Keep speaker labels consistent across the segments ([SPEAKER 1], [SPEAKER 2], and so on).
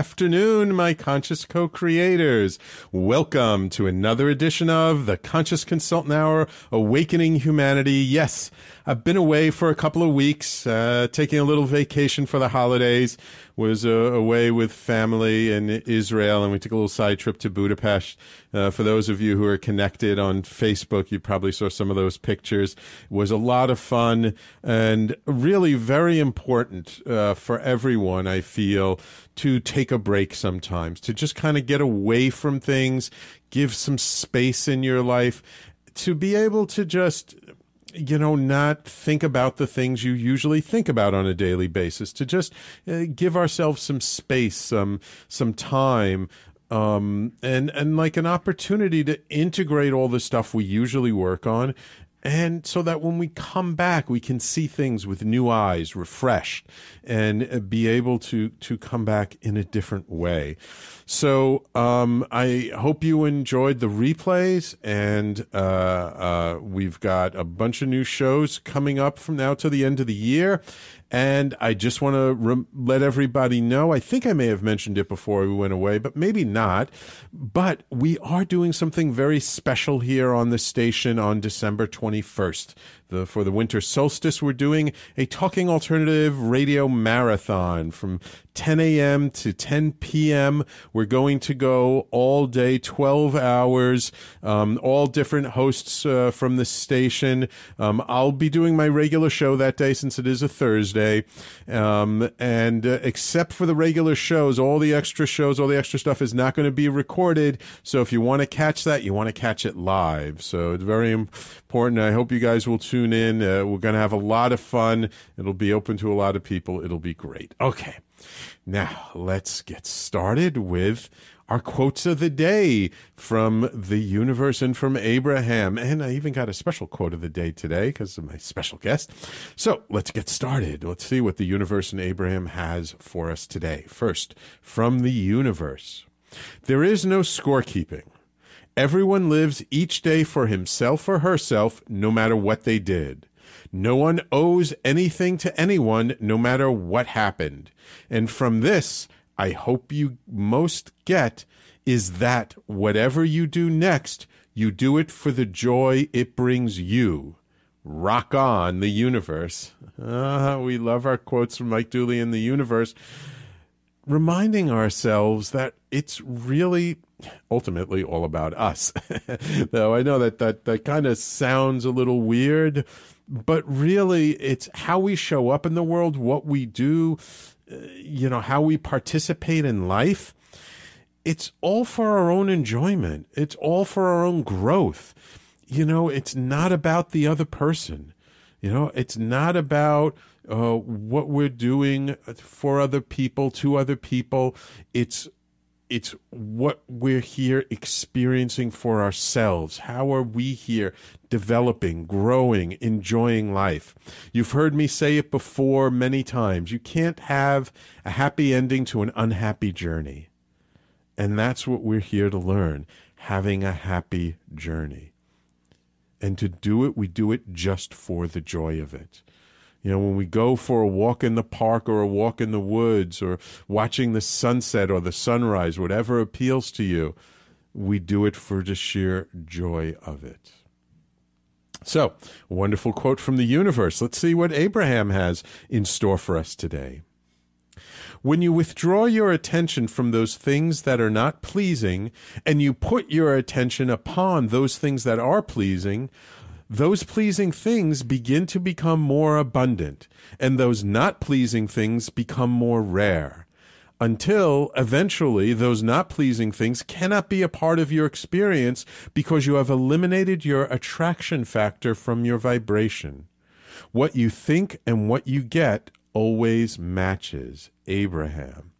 [SPEAKER 1] Afternoon, my conscious co creators. Welcome to another edition of the Conscious Consultant Hour Awakening Humanity. Yes, I've been away for a couple of weeks, uh, taking a little vacation for the holidays. Was uh, away with family in Israel, and we took a little side trip to Budapest. Uh, for those of you who are connected on Facebook, you probably saw some of those pictures. It was a lot of fun and really very important uh, for everyone, I feel, to take a break sometimes, to just kind of get away from things, give some space in your life, to be able to just you know, not think about the things you usually think about on a daily basis. To just uh, give ourselves some space, some some time, um, and and like an opportunity to integrate all the stuff we usually work on, and so that when we come back, we can see things with new eyes, refreshed, and uh, be able to to come back in a different way. So um, I hope you enjoyed the replays, and uh, uh, we've got a bunch of new shows coming up from now to the end of the year. And I just want to re- let everybody know. I think I may have mentioned it before we went away, but maybe not. But we are doing something very special here on the station on December 21st. The, for the winter solstice, we're doing a Talking Alternative radio marathon from 10 a.m. to 10 p.m. We're going to go all day, 12 hours, um, all different hosts uh, from the station. Um, I'll be doing my regular show that day since it is a Thursday. Um, and uh, except for the regular shows, all the extra shows, all the extra stuff is not going to be recorded. So if you want to catch that, you want to catch it live. So it's very important. I hope you guys will tune tune in. Uh, we're going to have a lot of fun. It'll be open to a lot of people. It'll be great. Okay. Now, let's get started with our quotes of the day from the universe and from Abraham. And I even got a special quote of the day today because of my special guest. So let's get started. Let's see what the universe and Abraham has for us today. First, from the universe there is no scorekeeping. Everyone lives each day for himself or herself, no matter what they did. No one owes anything to anyone, no matter what happened. And from this, I hope you most get is that whatever you do next, you do it for the joy it brings you. Rock on, the universe. Ah, we love our quotes from Mike Dooley in the universe reminding ourselves that it's really ultimately all about us. Though I know that that, that kind of sounds a little weird, but really it's how we show up in the world, what we do, uh, you know, how we participate in life. it's all for our own enjoyment. It's all for our own growth. You know, it's not about the other person. You know, it's not about uh, what we're doing for other people, to other people. It's it's what we're here experiencing for ourselves. How are we here developing, growing, enjoying life? You've heard me say it before many times. You can't have a happy ending to an unhappy journey. And that's what we're here to learn having a happy journey. And to do it, we do it just for the joy of it. You know, when we go for a walk in the park or a walk in the woods or watching the sunset or the sunrise, whatever appeals to you, we do it for the sheer joy of it. So, wonderful quote from the universe. Let's see what Abraham has in store for us today. When you withdraw your attention from those things that are not pleasing and you put your attention upon those things that are pleasing, those pleasing things begin to become more abundant, and those not pleasing things become more rare. Until eventually, those not pleasing things cannot be a part of your experience because you have eliminated your attraction factor from your vibration. What you think and what you get always matches. Abraham.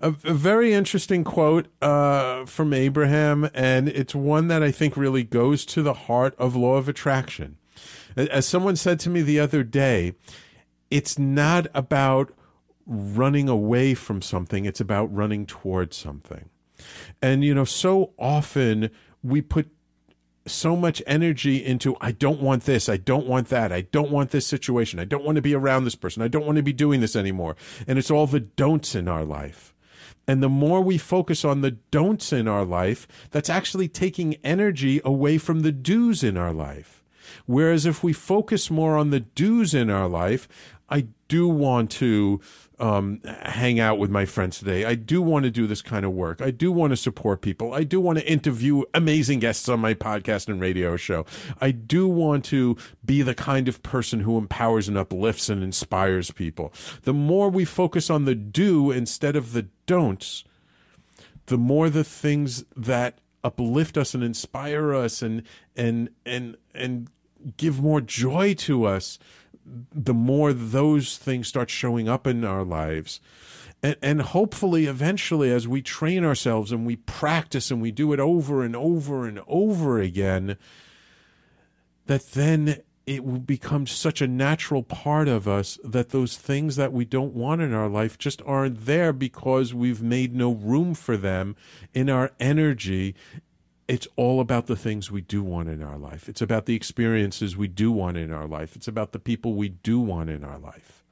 [SPEAKER 1] A, a, very interesting quote uh, from Abraham, and it's one that I think really goes to the heart of law of attraction. As someone said to me the other day, it's not about running away from something, it's about running towards something. And, you know, so often we put so much energy into I don't want this, I don't want that, I don't want this situation, I don't want to be around this person, I don't want to be doing this anymore. And it's all the don'ts in our life. And the more we focus on the don'ts in our life, that's actually taking energy away from the do's in our life. Whereas if we focus more on the do's in our life, I do want to um, hang out with my friends today. I do want to do this kind of work. I do want to support people. I do want to interview amazing guests on my podcast and radio show. I do want to be the kind of person who empowers and uplifts and inspires people. The more we focus on the do instead of the don'ts, the more the things that uplift us and inspire us and and and and give more joy to us the more those things start showing up in our lives. And, and hopefully, eventually, as we train ourselves and we practice and we do it over and over and over again, that then it will become such a natural part of us that those things that we don't want in our life just aren't there because we've made no room for them in our energy it's all about the things we do want in our life. It's about the experiences we do want in our life. It's about the people we do want in our life.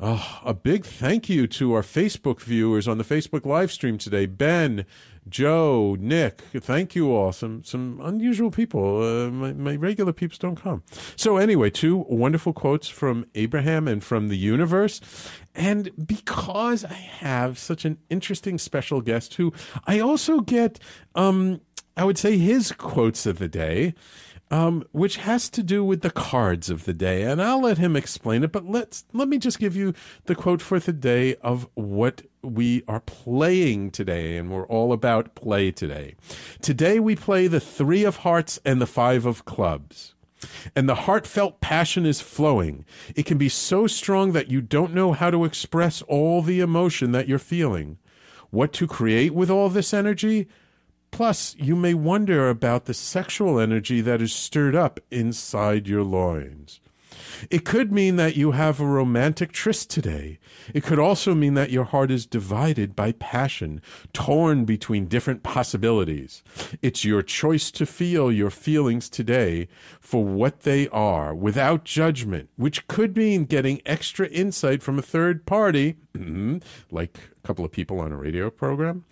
[SPEAKER 1] Oh, a big thank you to our Facebook viewers on the Facebook live stream today. Ben, Joe, Nick, thank you all. Some some unusual people. Uh, my, my regular peeps don't come. So anyway, two wonderful quotes from Abraham and from the universe. And because I have such an interesting special guest who I also get, um, I would say his quotes of the day um, which has to do with the cards of the day, and I'll let him explain it. But let's let me just give you the quote for the day of what we are playing today, and we're all about play today. Today we play the three of hearts and the five of clubs. And the heartfelt passion is flowing. It can be so strong that you don't know how to express all the emotion that you're feeling. What to create with all this energy? Plus, you may wonder about the sexual energy that is stirred up inside your loins. It could mean that you have a romantic tryst today. It could also mean that your heart is divided by passion, torn between different possibilities. It's your choice to feel your feelings today for what they are without judgment, which could mean getting extra insight from a third party, like a couple of people on a radio program,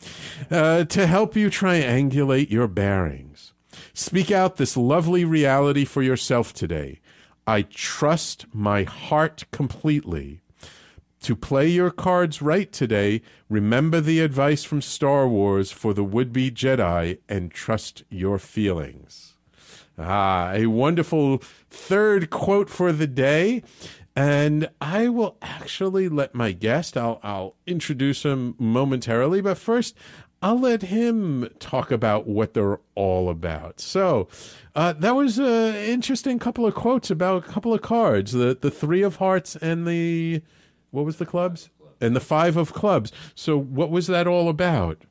[SPEAKER 1] uh, to help you triangulate your bearings. Speak out this lovely reality for yourself today. I trust my heart completely. To play your cards right today, remember the advice from Star Wars for the would be Jedi and trust your feelings. Ah, a wonderful third quote for the day. And I will actually let my guest, I'll, I'll introduce him momentarily, but first, I'll let him talk about what they're all about. So, uh, that was an interesting couple of quotes about a couple of cards the, the three of hearts and the, what was the clubs? And the five of clubs. So, what was that all about?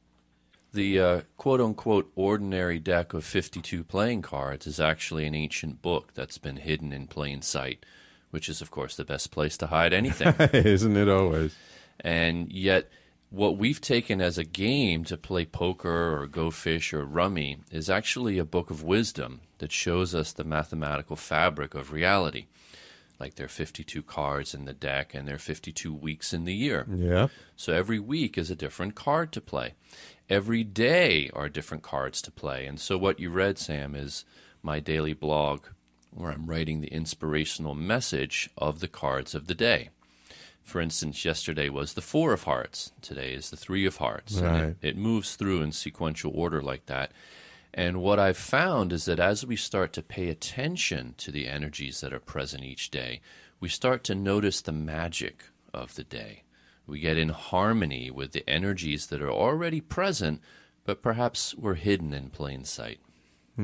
[SPEAKER 2] The uh, quote unquote ordinary deck of 52 playing cards is actually an ancient book that's been hidden in plain sight, which is, of course, the best place to hide anything.
[SPEAKER 1] Isn't it always?
[SPEAKER 2] And yet, what we've taken as a game to play poker or go fish or rummy is actually a book of wisdom that shows us the mathematical fabric of reality. Like there are 52 cards in the deck and there are 52 weeks in the year.
[SPEAKER 1] Yeah.
[SPEAKER 2] So every week is a different card to play. Every day are different cards to play. And so what you read, Sam, is my daily blog where I'm writing the inspirational message of the cards of the day. For instance, yesterday was the Four of Hearts. Today is the Three of Hearts. And
[SPEAKER 1] Right.
[SPEAKER 2] it, it moves through in sequential order like that. And what I've found is that as we start to pay attention to the energies that are present each day, we start to notice the magic of the day. We get in harmony with the energies that are already present, but perhaps were hidden in plain sight.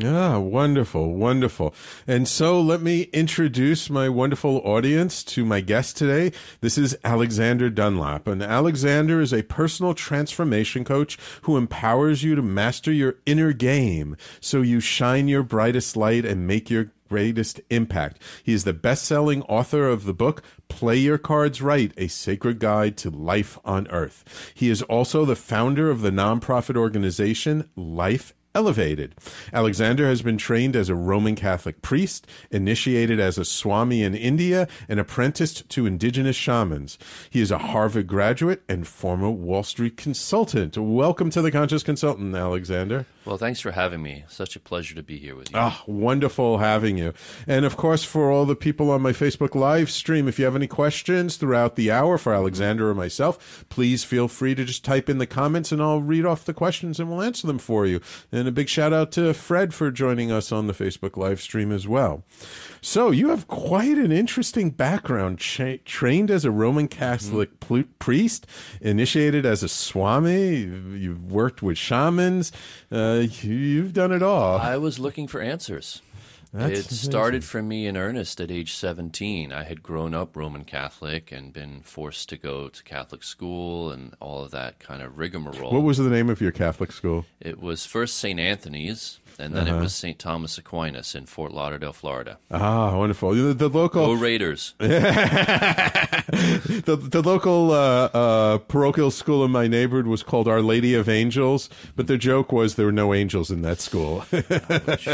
[SPEAKER 1] Ah, wonderful, wonderful. And so let me introduce my wonderful audience to my guest today. This is Alexander Dunlop. And Alexander is a personal transformation coach who empowers you to master your inner game so you shine your brightest light and make your greatest impact. He is the best selling author of the book, Play Your Cards Right A Sacred Guide to Life on Earth. He is also the founder of the nonprofit organization Life elevated. Alexander has been trained as a Roman Catholic priest, initiated as a Swami in India, and apprenticed to indigenous shamans. He is a Harvard graduate and former Wall Street consultant. Welcome to the Conscious Consultant, Alexander.
[SPEAKER 2] Well, thanks for having me. Such a pleasure to be here with you.
[SPEAKER 1] Ah, wonderful having you. And of course, for all the people on my Facebook live stream, if you have any questions throughout the hour for Alexander or myself, please feel free to just type in the comments and I'll read off the questions and we'll answer them for you. And a big shout out to Fred for joining us on the Facebook live stream as well. So you have quite an interesting background. Cha- trained as a Roman Catholic pl- priest, initiated as a Swami. You've worked with shamans. Uh, you, you've done it all.
[SPEAKER 2] I was looking for answers.
[SPEAKER 1] That's
[SPEAKER 2] it started for me in earnest at age 17. I had grown up Roman Catholic and been forced to go to Catholic school and all of that kind of rigmarole.
[SPEAKER 1] What was the name of your Catholic school?
[SPEAKER 2] it was first St. Anthony's, and then
[SPEAKER 1] Uh-huh.
[SPEAKER 2] it was St. Thomas Aquinas in Fort Lauderdale, Florida.
[SPEAKER 1] Ah, wonderful. The, the
[SPEAKER 2] Go
[SPEAKER 1] local,
[SPEAKER 2] Raiders!
[SPEAKER 1] the, the local uh, uh, parochial school in my neighborhood was called Our Lady of Angels, but the joke was there were no angels in that school.
[SPEAKER 2] Ouch.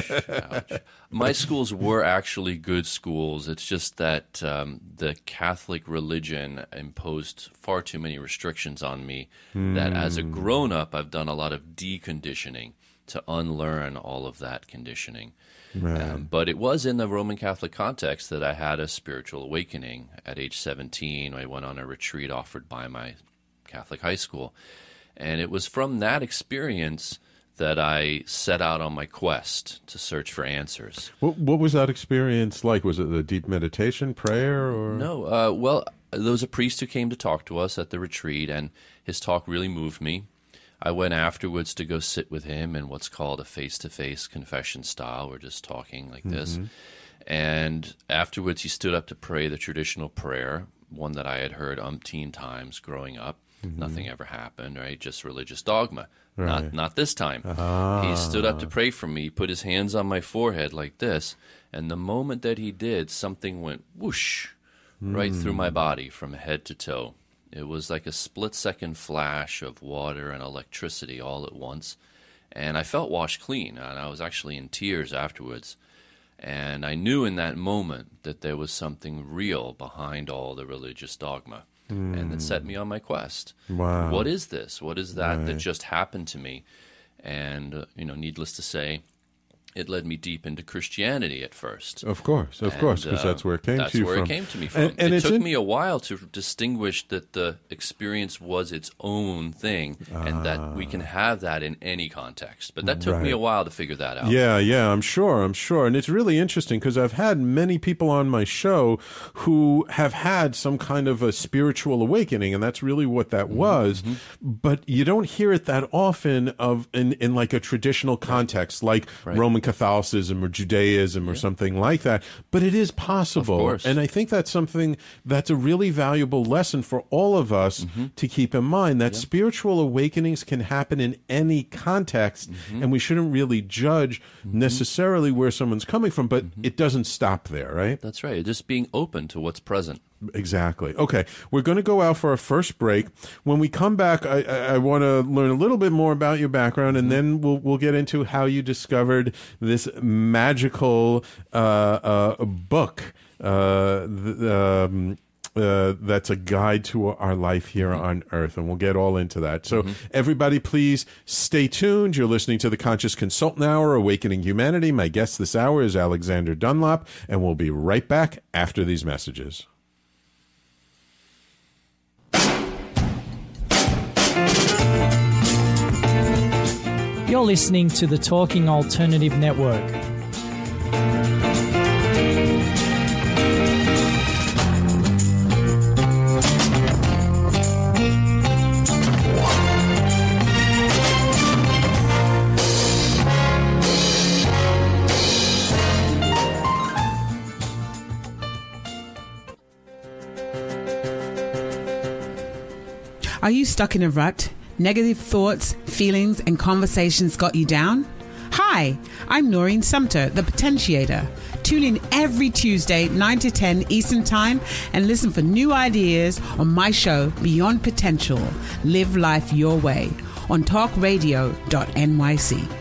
[SPEAKER 2] My schools were actually good schools. It's just that um, the Catholic religion imposed far too many restrictions on me. That as a grown up, I've done a lot of deconditioning to unlearn all of that conditioning. Um, but it was in the Roman Catholic context that I had a spiritual awakening at age 17. I went on a retreat offered by my Catholic high school. And it was from that experience that I set out on my quest to search for answers.
[SPEAKER 1] what, what was that experience like? Was it a deep meditation, prayer, or
[SPEAKER 2] No, uh, well, there was a priest who came to talk to us at the retreat, and his talk really moved me. I went afterwards to go sit with him in what's called a face to face confession style. We're just talking like this. Mm-hmm. And afterwards, he stood up to pray the traditional prayer, one that I had heard umpteen times growing up. Mm-hmm. Nothing ever happened, right? Just religious dogma. Not, not this time. He ah. stood up to pray for me, put his hands on my forehead like this, and the moment that he did, something went whoosh right through my mm. body from head to toe. It was like a split second flash of water and electricity all at once. And I felt washed clean, and I was actually in tears afterwards. And I knew in that moment that there was something real behind all the religious dogma. And it set me on my quest.
[SPEAKER 1] Wow.
[SPEAKER 2] What is this? What is that that just happened to me? And, uh, you know, needless to say, it led me deep into Christianity at first.
[SPEAKER 1] Of course, of
[SPEAKER 2] And,
[SPEAKER 1] course, because
[SPEAKER 2] uh,
[SPEAKER 1] that's where it came
[SPEAKER 2] um,
[SPEAKER 1] to you
[SPEAKER 2] where it came to me from.
[SPEAKER 1] And, and
[SPEAKER 2] it took
[SPEAKER 1] in-
[SPEAKER 2] me a while to distinguish that the experience was its own thing, and that we can ah. have that in any context. But that took me a while to figure that out.
[SPEAKER 1] Yeah, yeah, I'm sure, I'm sure. And it's really interesting because I've had many people on my show who have had some kind of a spiritual awakening, and that's really what that mm-hmm, was. Mm-hmm. But you don't hear it that often of in, in like a traditional context, like Roman Catholicism or Judaism or something like that. But it is possible. And I think that's something that's a really valuable lesson for all of us mm-hmm. to keep in mind that spiritual awakenings can happen in any context, mm-hmm. and we shouldn't really judge mm-hmm. necessarily where someone's coming from, but it doesn't stop there, right?
[SPEAKER 2] That's right. Just being open to what's present.
[SPEAKER 1] Exactly. Okay, we're going to go out for our first break. When we come back, I, I, I want to learn a little bit more about your background, and then we'll we'll get into how you discovered this magical uh, uh, book. Uh, th- um, uh, that's a guide to our life here on earth, and we'll get all into that. So, everybody, please stay tuned. You're listening to the Conscious Consultant Hour, Awakening Humanity. My guest this hour is Alexander Dunlop, and we'll be right back after these messages.
[SPEAKER 3] You're listening to the Talking Alternative Network.
[SPEAKER 4] Are you stuck in a rut? Negative thoughts, feelings, and conversations got you down? Hi, I'm Noreen Sumter, the Potentiator. Tune in every Tuesday, 9 to 10 Eastern Time, and listen for new ideas on my show, Beyond Potential Live Life Your Way, on talkradio.nyc.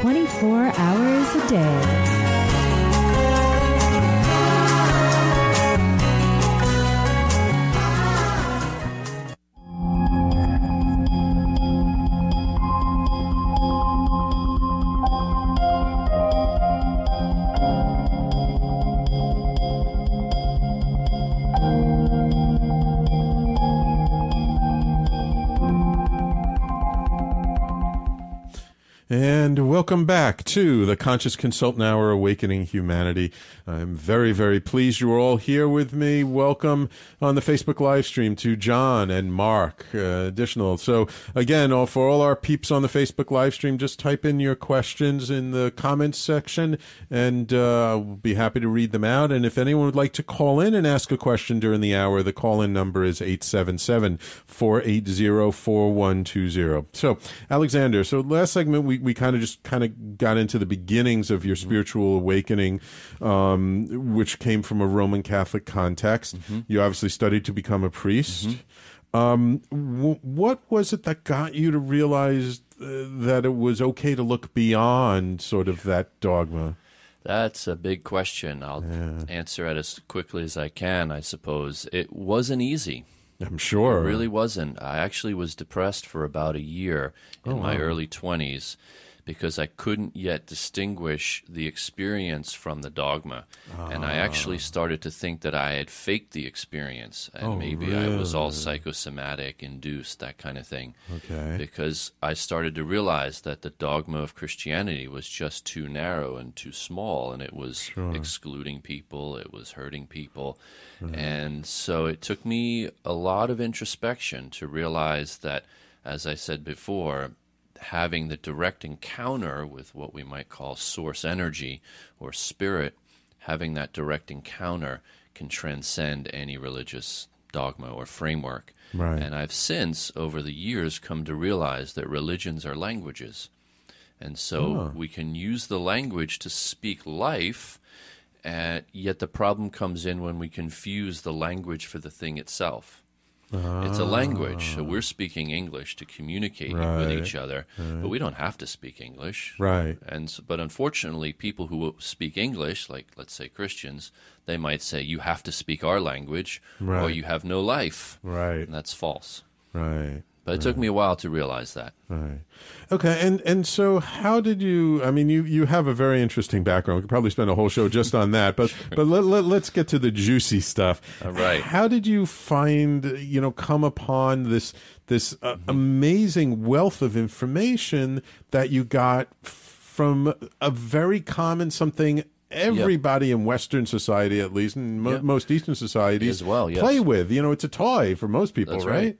[SPEAKER 5] 24 hours a day.
[SPEAKER 1] And welcome back to the Conscious Consultant Hour Awakening Humanity. I'm very, very pleased you are all here with me. Welcome on the Facebook live stream to John and Mark, uh, additional. So, again, all, for all our peeps on the Facebook live stream, just type in your questions in the comments section and uh, I'll be happy to read them out. And if anyone would like to call in and ask a question during the hour, the call in number is 877 480 4120. So, Alexander, so last segment we, we kind of just kind of got into the beginnings of your spiritual awakening, um, which came from a Roman Catholic context. You obviously studied to become a priest. Um, w- what was it that got you to realize uh, that it was okay to look beyond sort of that dogma?
[SPEAKER 2] That's a big question. I'll answer it as quickly as I can, I suppose. It wasn't easy.
[SPEAKER 1] I'm sure.
[SPEAKER 2] It really wasn't. I actually was depressed for about a year in oh, my early 20s because I couldn't yet distinguish the experience from the dogma. And I actually ah. started to think that I had faked the experience and oh, maybe I was all psychosomatic, induced, that kind of thing.
[SPEAKER 1] Okay.
[SPEAKER 2] Because I started to realize that the dogma of Christianity was just too narrow and too small and it was excluding people, it was hurting people. And so it took me a lot of introspection to realize that, as I said before, having the direct encounter with what we might call source energy or spirit, having that direct encounter can transcend any religious dogma or framework.
[SPEAKER 1] Right.
[SPEAKER 2] And I've since, over the years, come to realize that religions are languages. And so
[SPEAKER 1] Oh.
[SPEAKER 2] we can use the language to speak life, uh, yet the problem comes in when we confuse the language for the thing itself. It's a language, so we're ah. speaking English to communicate with each other, but we don't have to speak English.
[SPEAKER 1] Right.
[SPEAKER 2] And s- but unfortunately, people who speak English, like let's say Christians, they might say you have to speak our language or you have no life.
[SPEAKER 1] Right.
[SPEAKER 2] And that's false.
[SPEAKER 1] Right.
[SPEAKER 2] But it took me a while to realize that.
[SPEAKER 1] Right. Okay. And and so how did you? I mean, you you have a very interesting background. We could probably spend a whole show just on that. But but let, let let's get to the juicy stuff.
[SPEAKER 2] All right.
[SPEAKER 1] How did you find? You know, come upon this this uh,
[SPEAKER 2] Mm-hmm.
[SPEAKER 1] amazing wealth of information that you got from a very common something. Everybody in Western society, at least, and mo-
[SPEAKER 2] Yep.
[SPEAKER 1] most Eastern societies,
[SPEAKER 2] As well, yes.
[SPEAKER 1] play with. You know, it's a toy for most people,
[SPEAKER 2] That's right.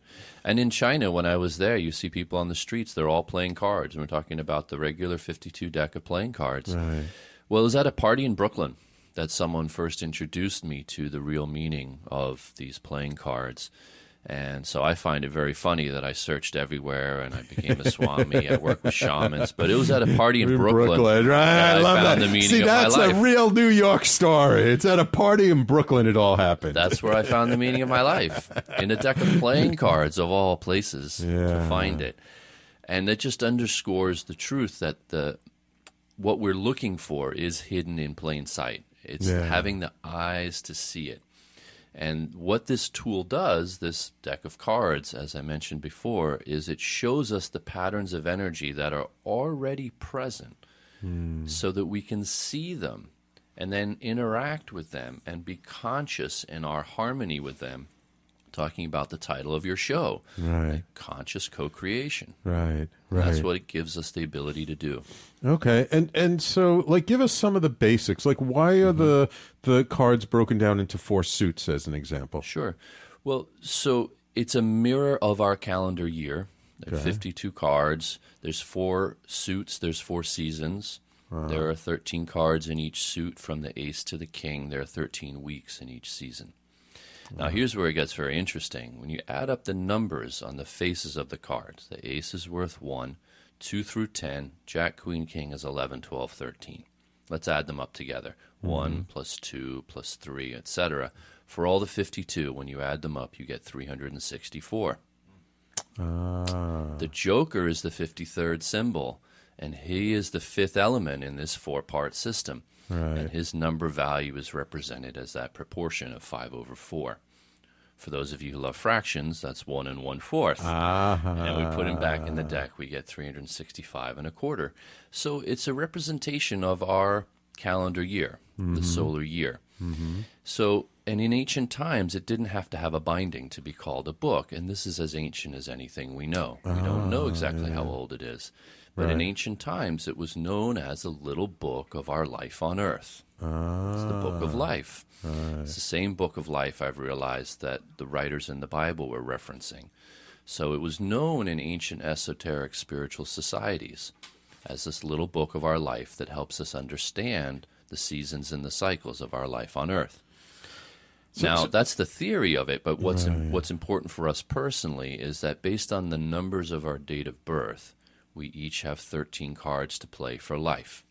[SPEAKER 2] And in China, when I was there, you see people on the streets, they're all playing cards. And we're talking about the regular 52 deck of playing cards.
[SPEAKER 1] Right.
[SPEAKER 2] Well, it was at a party in Brooklyn that someone first introduced me to the real meaning of these playing cards. And so I find it very funny that I searched everywhere and I became a swami. I work with shamans. But it was at a party in,
[SPEAKER 1] in
[SPEAKER 2] Brooklyn,
[SPEAKER 1] right?
[SPEAKER 2] that
[SPEAKER 1] I, love
[SPEAKER 2] found
[SPEAKER 1] that. See, that's a real New York story. It's at a party in Brooklyn. It all happened.
[SPEAKER 2] That's where I found the meaning of my life in a deck of playing cards of all places
[SPEAKER 1] Yeah.
[SPEAKER 2] to find it, and it just underscores the truth that the what we're looking for is hidden in plain sight. It's
[SPEAKER 1] Yeah.
[SPEAKER 2] having the eyes to see it. And what this tool does, this deck of cards, as I mentioned before, is it shows us the patterns of energy that are already present hmm. so that we can see them and then interact with them and be conscious in our harmony with them. Talking about the title of your show,
[SPEAKER 1] Right.
[SPEAKER 2] conscious co-creation.
[SPEAKER 1] right, right.
[SPEAKER 2] That's what it gives us the ability to do.
[SPEAKER 1] Okay, and and so like, give us some of the basics. Like, why are
[SPEAKER 2] Mm-hmm.
[SPEAKER 1] the the cards broken down into four suits, as an example?
[SPEAKER 2] Sure. Well, so it's a mirror of our calendar year. There are 52 cards. There's four suits. There's four seasons. There are 13 cards in each suit from the ace to the king. There are 13 weeks in each season. Now, here's where it gets very interesting. When you add up the numbers on the faces of the cards, the ace is worth 1, 2 through 10, jack, queen, king is 11, 12, 13. Let's add them up together. 1 plus 2 plus 3, etc. For all the 52, when you add them up, you get 364.
[SPEAKER 1] Ah,
[SPEAKER 2] The Joker is the 53rd symbol, and he is the fifth element in this four part system.
[SPEAKER 1] Right.
[SPEAKER 2] And his number value is represented as that proportion of 5 over 4. For those of you who love fractions, that's 1 and 1 fourth.
[SPEAKER 1] ah,
[SPEAKER 2] And we put him back in the deck, we get 365 and a quarter. So it's a representation of our calendar year, the solar year. So, and in ancient times, it didn't have to have a binding to be called a book. And this is as ancient as anything we know. We don't know exactly how old it is. But in ancient times, it was known as a little book of our life on earth. It's the book of ah, life. It's the same book of life I've realized that the writers in the Bible were referencing. So it was known in ancient esoteric spiritual societies as this little book of our life that helps us understand the seasons and the cycles of our life on earth. now, that's the theory of it, but what's what's important for us personally is that based on the numbers of our date of birth, we each have 13 cards to play for life.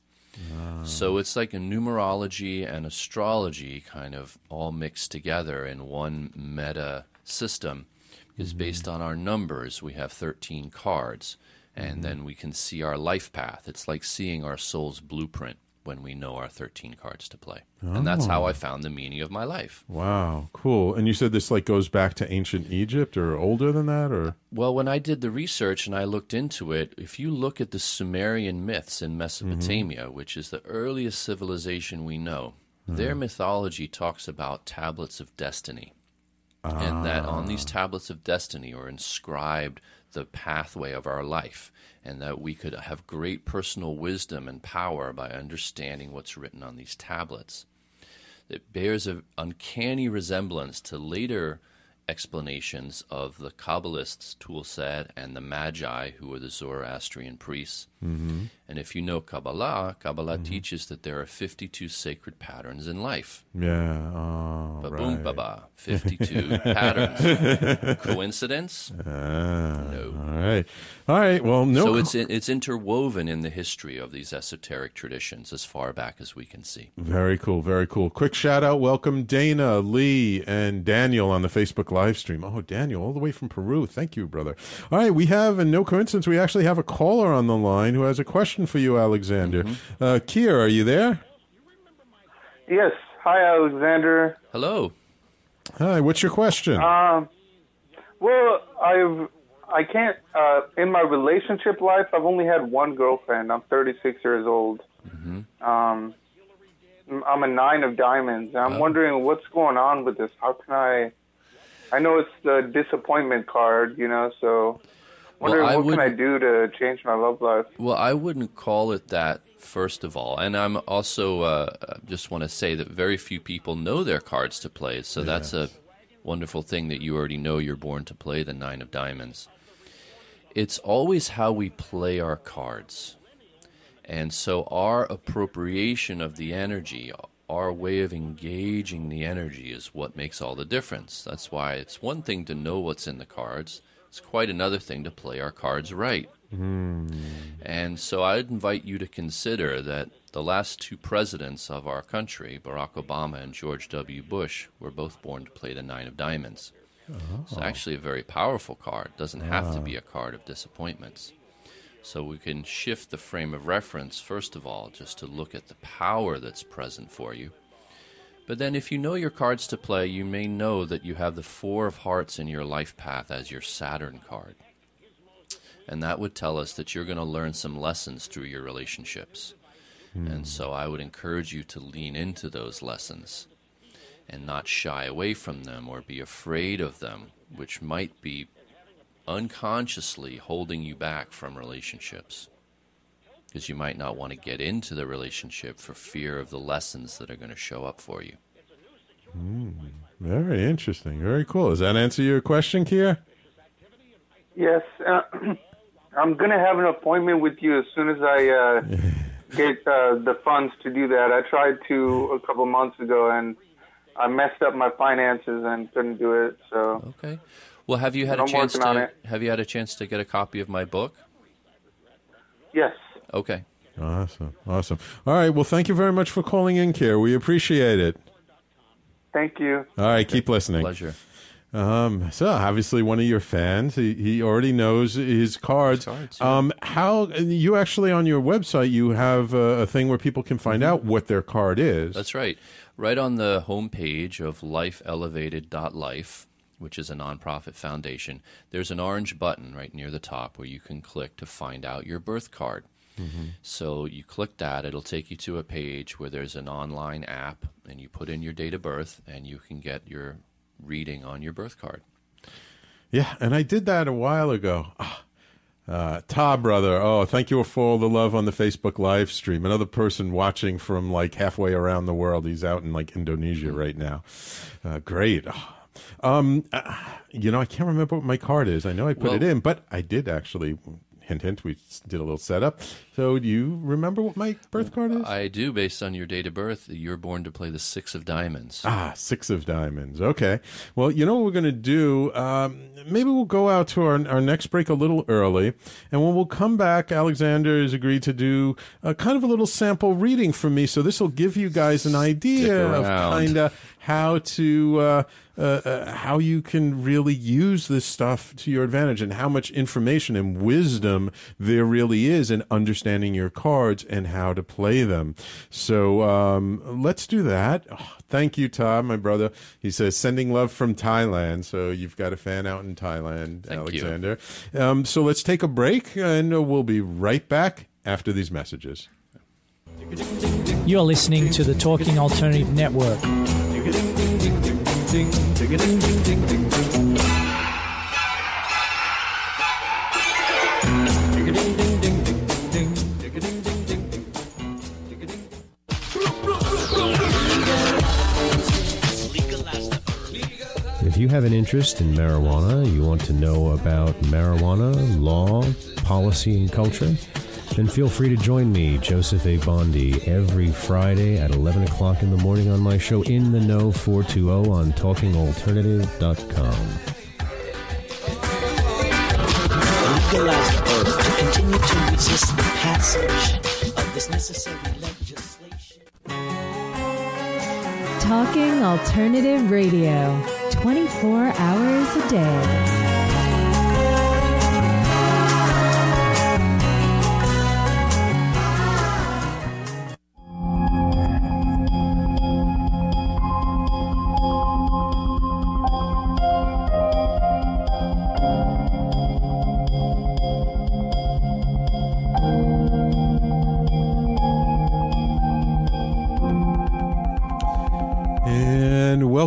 [SPEAKER 2] Ah. So it's like a numerology and astrology kind of all mixed together in one meta system. Because mm-hmm. based on our numbers, we have 13 cards, and mm-hmm. then we can see our life path. It's like seeing our soul's blueprint when we know our 13 cards to play. And that's how I oh. found the meaning of my life.
[SPEAKER 1] wow, cool. And you said this like goes back to ancient Egypt or older than that, or
[SPEAKER 2] Well, when I did the research and I looked into it, if you look at the Sumerian myths in Mesopotamia, mm-hmm. which is the earliest civilization we know, uh-huh. their mythology talks about tablets of destiny. And that on these ah. tablets of destiny are inscribed the pathway of our life, and that we could have great personal wisdom and power by understanding what's written on these tablets. It bears an uncanny resemblance to later explanations of the Kabbalists' tool set and the Magi, who were the Zoroastrian priests.
[SPEAKER 1] Mm-hmm.
[SPEAKER 2] And if you know Kabbalah, Kabbalah teaches that there are 52 sacred patterns in life.
[SPEAKER 1] Yeah. Oh,
[SPEAKER 2] Ba-boom,
[SPEAKER 1] right.
[SPEAKER 2] ba-ba. 52 patterns. Coincidence?
[SPEAKER 1] Ah,
[SPEAKER 2] No.
[SPEAKER 1] All right. All right. Well, no.
[SPEAKER 2] so it's it's interwoven in the history of these esoteric traditions as far back as we can see.
[SPEAKER 1] Very cool, very cool. Quick shout out, welcome Dana, Lee, and Daniel on the Facebook live stream. Oh, Daniel, all the way from Peru. Thank you, brother. All right, we have, and no coincidence, we actually have a caller on the line who has a question for you, Alexander.
[SPEAKER 2] Mm-hmm.
[SPEAKER 1] Uh, Kier, are you there?
[SPEAKER 6] Yes. Hi, Alexander.
[SPEAKER 2] Hello.
[SPEAKER 1] Hi, what's your question?
[SPEAKER 6] Um, well, I've I can't uh, in my relationship life. I've only had one girlfriend. I'm 36 years old. Um, I'm a nine of diamonds. I'm
[SPEAKER 2] Oh.
[SPEAKER 6] wondering what's going on with this. How can I? I know it's the disappointment card, you know. So,
[SPEAKER 2] Well,
[SPEAKER 6] wondering
[SPEAKER 2] I
[SPEAKER 6] what can I do to change my love life?
[SPEAKER 2] Well, I wouldn't call it that, first of all. And I'm also uh, just want to say that very few people know their cards to play. So that's a wonderful thing that you already know you're born to play the Nine of Diamonds. It's always how we play our cards. And so our appropriation of the energy, our way of engaging the energy is what makes all the difference. That's why it's one thing to know what's in the cards, it's quite another thing to play our cards right. Hmm. And so I'd invite you to consider that the last two presidents of our country, Barack Obama and George W. Bush, were both born to play the Nine of Diamonds. It's oh. actually a very powerful card. It doesn't have to be ah. a card of disappointments. So we can shift the frame of reference, first of all, just to look at the power that's present for you. But then, if you know your cards to play, you may know that you have the Four of Hearts in your life path as your Saturn card. And that would tell us that you're going to learn some lessons through your relationships. Hmm. And so I would encourage you to lean into those lessons and not shy away from them or be afraid of them, which might be unconsciously holding you back from relationships. Because you might not want to get into the relationship for fear of the lessons that are going to show up for you.
[SPEAKER 1] Very interesting. Very cool. Does that answer your question, Kier?
[SPEAKER 6] Yes, uh, I'm gonna have an appointment with you as soon as I uh, get uh, the funds to do that. I tried to a couple months ago and I messed up my finances and couldn't do it. So
[SPEAKER 2] Okay. Well, have you had a
[SPEAKER 6] I'm
[SPEAKER 2] chance to have you had a chance to get a copy of my book?
[SPEAKER 6] yes,
[SPEAKER 2] Okay.
[SPEAKER 1] Awesome. Awesome. All right. Well, thank you very much for calling in, Kier. We appreciate it.
[SPEAKER 6] thank you.
[SPEAKER 1] All right. Keep listening.
[SPEAKER 2] Pleasure.
[SPEAKER 1] Um, so obviously one of your fans, he, he already knows his cards.
[SPEAKER 2] cards, yeah.
[SPEAKER 1] Um, how you actually on your website you have a, a thing where people can find out what their card is.
[SPEAKER 2] That's right. Right on the homepage of lifeelevated.life, which is a nonprofit foundation, there's an orange button right near the top where you can click to find out your birth card. So you click that, it'll take you to a page where there's an online app, and you put in your date of birth, and you can get your reading on your birth card.
[SPEAKER 1] Yeah, and I did that a while ago. Ah, Uh, Ta brother, oh, thank you for all the love on the Facebook live stream. Another person watching from like halfway around the world. He's out in like Indonesia right now. Uh, great. Ah. Um, uh, you know, I can't remember what my card is. I know I put
[SPEAKER 2] Well-
[SPEAKER 1] it in, but I did actually. Hint, hint. We did a little setup. So, do you remember what my birth card is?
[SPEAKER 2] I do, based on your date of birth, you're born to play the Six of Diamonds.
[SPEAKER 1] Ah, six of diamonds. Okay. Well, you know what we're going to do? Um, maybe we'll go out to our, our next break a little early. And when we'll come back, Alexander has agreed to do a kind of a little sample reading for me. So this will give you guys an idea of kind of how to, uh, uh, uh, how you can really use this stuff to your advantage and how much information and wisdom there really is in understanding your cards and how to play them. So um, let's do that. Oh, thank you, Tom, my brother. He says, sending love from Thailand. So you've got a fan out in Thailand,
[SPEAKER 2] Thank you.
[SPEAKER 1] Alexander. Um, so let's take a break and uh, we'll be right back after these messages.
[SPEAKER 3] You're listening to the Talking Alternative Network.
[SPEAKER 7] If you you have an interest in marijuana, you want to know about marijuana, law, policy, and culture, then feel free to join me, Joseph A. Bondi, every Friday at 11 o'clock in the morning on my show In the Know 420 on TalkingAlternative.com.
[SPEAKER 8] legalize to continue to resist the passage of this necessary legislation.
[SPEAKER 5] Talking Alternative Radio, 24 hours a day.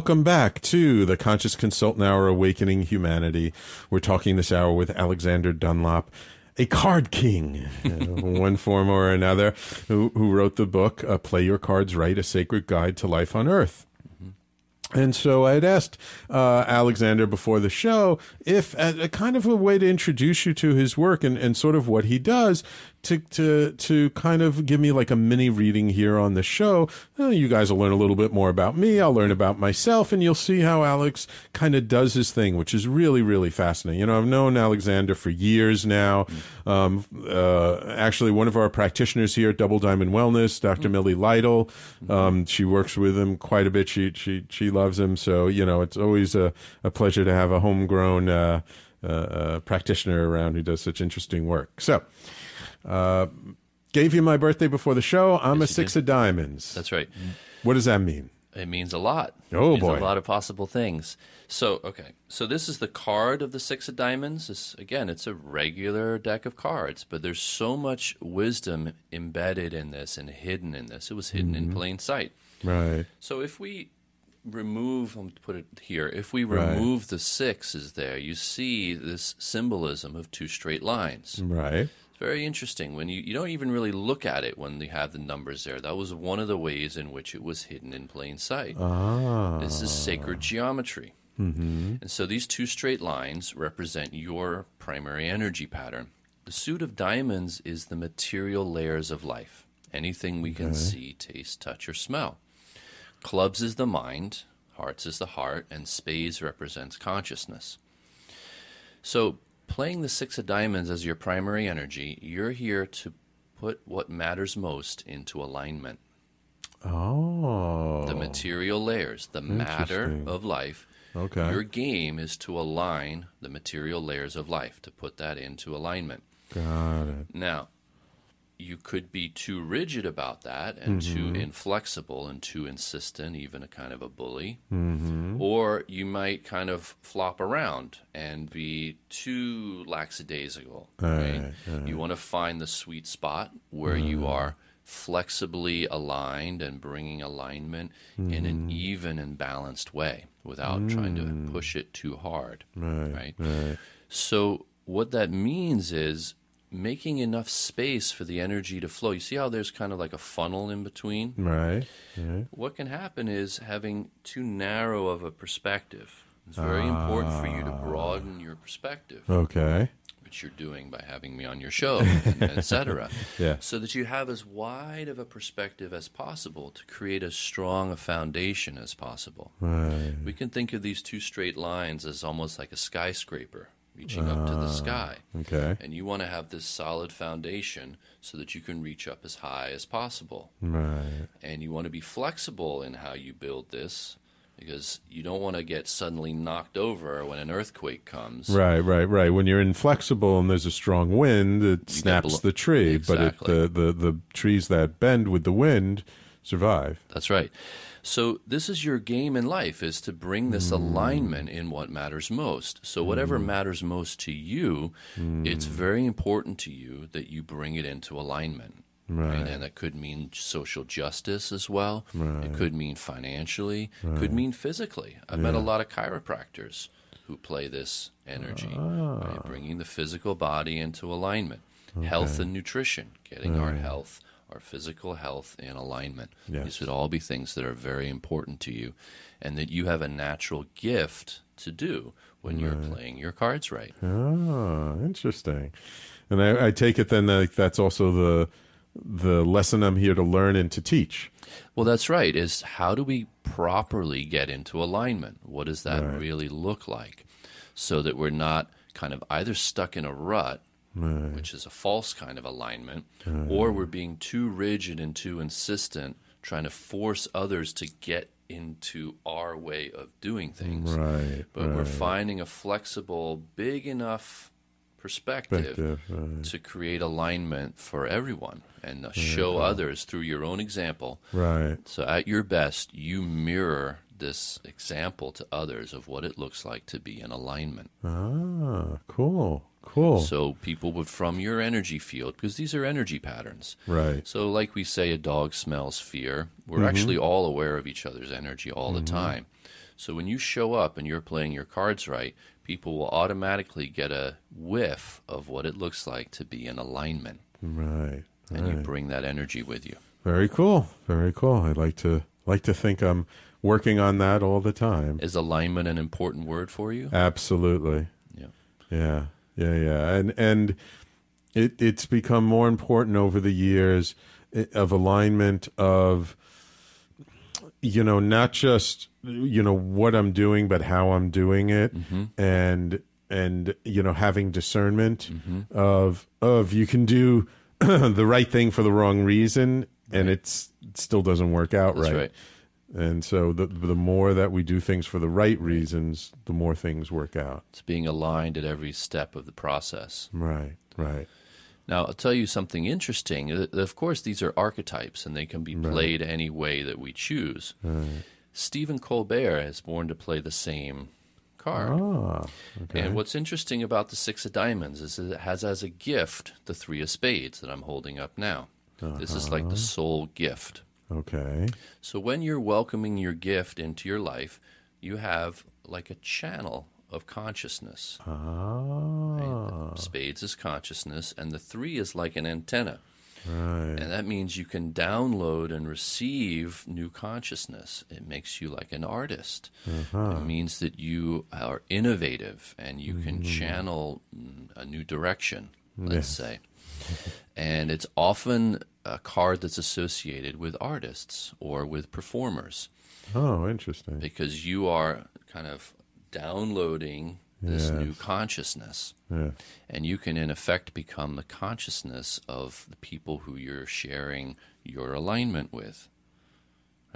[SPEAKER 1] Welcome back to the Conscious Consultant Hour Awakening Humanity. We're talking this hour with Alexander Dunlop, a card king, uh, one form or another, who, who wrote the book, uh, Play Your Cards Right A Sacred Guide to Life on Earth. And so I had asked uh, Alexander before the show if, a, a kind of a way to introduce you to his work and, and sort of what he does, to to to kind of give me like a mini reading here on the show. Uh, you guys will learn a little bit more about me. I'll learn about myself, and you'll see how Alex kind of does his thing, which is really really fascinating. You know, I've known Alexander for years now. Um, uh, actually, one of our practitioners here at Double Diamond Wellness, Dr. Millie Lytle, um, she works with him quite a bit. She she she loves him, so you know it's always a, a pleasure to have a homegrown uh, uh, uh, practitioner around who does such interesting work. So. Uh, gave you my birthday before the show. I'm
[SPEAKER 2] Yes,
[SPEAKER 1] a six
[SPEAKER 2] did.
[SPEAKER 1] of diamonds.
[SPEAKER 2] That's right.
[SPEAKER 1] What does that mean?
[SPEAKER 2] It means a lot.
[SPEAKER 1] Oh, boy.
[SPEAKER 2] a lot of possible things. So okay, so this is the card of the six of diamonds. This, again, it's a regular deck of cards, but there's so much wisdom embedded in this and hidden in this. It was hidden in
[SPEAKER 1] Mhm.
[SPEAKER 2] plain sight.
[SPEAKER 1] Right.
[SPEAKER 2] So if we remove, I'm to put it here, if we
[SPEAKER 1] Right.
[SPEAKER 2] remove the sixes there, you see this symbolism of two straight lines.
[SPEAKER 1] Right.
[SPEAKER 2] It's very interesting when you, you don't even really look at it when you have the numbers there. That was one of the ways in which it was hidden in plain sight.
[SPEAKER 1] Ah.
[SPEAKER 2] This is sacred geometry.
[SPEAKER 1] Mm-hmm.
[SPEAKER 2] And so these two straight lines represent your primary energy pattern. The suit of diamonds is the material layers of life. Anything we can
[SPEAKER 1] Okay.
[SPEAKER 2] see, taste, touch, or smell. Clubs is the mind, hearts is the heart, and spades represents consciousness. So, playing the six of diamonds as your primary energy, you're here to put what matters most into alignment.
[SPEAKER 1] Oh.
[SPEAKER 2] The material layers, the matter of life.
[SPEAKER 1] Okay.
[SPEAKER 2] Your game is to align the material layers of life, to put that into alignment.
[SPEAKER 1] Got it.
[SPEAKER 2] Now, you could be too rigid about that and too
[SPEAKER 1] Mhm.
[SPEAKER 2] inflexible and too insistent, even a kind of a bully.
[SPEAKER 1] Mhm.
[SPEAKER 2] Or you might kind of flop around and be too lackadaisical. Right?
[SPEAKER 1] Right, right.
[SPEAKER 2] You want to find the sweet spot where you
[SPEAKER 1] Mm.
[SPEAKER 2] are flexibly aligned and bringing alignment in an
[SPEAKER 1] Mhm.
[SPEAKER 2] even and balanced way without trying to
[SPEAKER 1] Mm.
[SPEAKER 2] push it too hard.
[SPEAKER 1] Right, right.
[SPEAKER 2] So what that means is making enough space for the energy to flow. You see how there's kind of like a funnel in between?
[SPEAKER 1] Right. Right.
[SPEAKER 2] What can happen is having too narrow of a perspective. It's very important for you to
[SPEAKER 1] Ah.
[SPEAKER 2] broaden your perspective.
[SPEAKER 1] Okay.
[SPEAKER 2] Which you're doing by having me on your show, and etc.
[SPEAKER 1] Yeah.
[SPEAKER 2] So that you have as wide of a perspective as possible to create as strong a foundation as possible.
[SPEAKER 1] Right.
[SPEAKER 2] We can think of these two straight lines as almost like a skyscraper reaching up to the
[SPEAKER 1] Ah,
[SPEAKER 2] sky.
[SPEAKER 1] okay.
[SPEAKER 2] And you want to have this solid foundation so that you can reach up as high as possible.
[SPEAKER 1] Right.
[SPEAKER 2] And you want to be flexible in how you build this because you don't want to get suddenly knocked over when an earthquake comes.
[SPEAKER 1] Right, right, right. When you're inflexible and there's a strong wind, it snaps
[SPEAKER 2] blo-
[SPEAKER 1] the tree.
[SPEAKER 2] Exactly.
[SPEAKER 1] But it, the, the, the trees that bend with the wind survive.
[SPEAKER 2] That's right. So this is your game in life is to bring this hmm. alignment in what matters most. So whatever hmm. matters most to you, hmm. it's very important to you that you bring it into alignment.
[SPEAKER 1] Right.
[SPEAKER 2] And that could mean social justice as well.
[SPEAKER 1] Right.
[SPEAKER 2] It could mean financially. Could mean physically. I've met a lot of chiropractors who play this energy,
[SPEAKER 1] Ah.
[SPEAKER 2] right? bringing the physical body into alignment. Health and nutrition, getting our health, our physical health and alignment.
[SPEAKER 1] Yes.
[SPEAKER 2] These would all be things that are very important to you and that you have a natural gift to do when you're playing your cards right.
[SPEAKER 1] Ah, interesting. And I, I take it then that that's also the the lesson I'm here to learn and to teach.
[SPEAKER 2] Well, that's right. Is how do we properly get into alignment? What does that
[SPEAKER 1] Right.
[SPEAKER 2] really look like? So that we're not kind of either stuck in a rut,
[SPEAKER 1] Right.
[SPEAKER 2] which is a false kind of alignment,
[SPEAKER 1] Right.
[SPEAKER 2] or we're being too rigid and too insistent, trying to force others to get into our way of doing things.
[SPEAKER 1] Right,
[SPEAKER 2] But we're finding a flexible, big enough perspective
[SPEAKER 1] right.
[SPEAKER 2] to create alignment for everyone and uh, show
[SPEAKER 1] Right.
[SPEAKER 2] others through your own example.
[SPEAKER 1] Right.
[SPEAKER 2] So at your best, you mirror this example to others of what it looks like to be in alignment.
[SPEAKER 1] Ah, cool. Cool.
[SPEAKER 2] So people would from your energy field because these are energy patterns.
[SPEAKER 1] Right.
[SPEAKER 2] So like we say a dog smells fear, we're
[SPEAKER 1] Mhm.
[SPEAKER 2] actually all aware of each other's energy all
[SPEAKER 1] Mhm.
[SPEAKER 2] the time. So when you show up and you're playing your cards right, people will automatically get a whiff of what it looks like to be in alignment.
[SPEAKER 1] Right.
[SPEAKER 2] And you bring that energy with you.
[SPEAKER 1] Very cool. Very cool. I like to like to think I'm working on that all the time.
[SPEAKER 2] Is alignment an important word for you?
[SPEAKER 1] Absolutely.
[SPEAKER 2] Yeah.
[SPEAKER 1] Yeah. Yeah. Yeah. And and it it's become more important over the years of alignment of you know not just you know what I'm doing but how I'm doing it
[SPEAKER 2] Mhm.
[SPEAKER 1] and and you know having discernment of of you can do the right thing for the wrong reason and it's it still doesn't work out
[SPEAKER 2] That's
[SPEAKER 1] right.
[SPEAKER 2] right.
[SPEAKER 1] And so the the more that we do things for the right reasons, the more things work out.
[SPEAKER 2] It's being aligned at every step of the process.
[SPEAKER 1] Right, right.
[SPEAKER 2] Now, I'll tell you something interesting. Uh, Of course, these are archetypes and they can be
[SPEAKER 1] Right.
[SPEAKER 2] played any way that we choose.
[SPEAKER 1] Right.
[SPEAKER 2] Stephen Colbert is born to play the same card.
[SPEAKER 1] Ah, okay.
[SPEAKER 2] And what's interesting about the Six of Diamonds is that it has as a gift the Three of Spades that I'm holding up now. This is like the
[SPEAKER 1] Uh-huh.
[SPEAKER 2] soul gift.
[SPEAKER 1] Okay.
[SPEAKER 2] So when you're welcoming your gift into your life, you have like a channel of consciousness.
[SPEAKER 1] Ah.
[SPEAKER 2] Spades is consciousness, and the three is like an antenna.
[SPEAKER 1] Right.
[SPEAKER 2] And that means you can download and receive new consciousness. It makes you like an artist.
[SPEAKER 1] Uh-huh.
[SPEAKER 2] It means that you are innovative and you can
[SPEAKER 1] Mhm.
[SPEAKER 2] channel mm, a new direction, let's
[SPEAKER 1] Yes.
[SPEAKER 2] say. and it's often a card that's associated with artists or with performers
[SPEAKER 1] Oh, interesting.
[SPEAKER 2] because you are kind of downloading this new consciousness.
[SPEAKER 1] Yeah.
[SPEAKER 2] And you can, in effect, become the consciousness of the people who you're sharing your alignment with.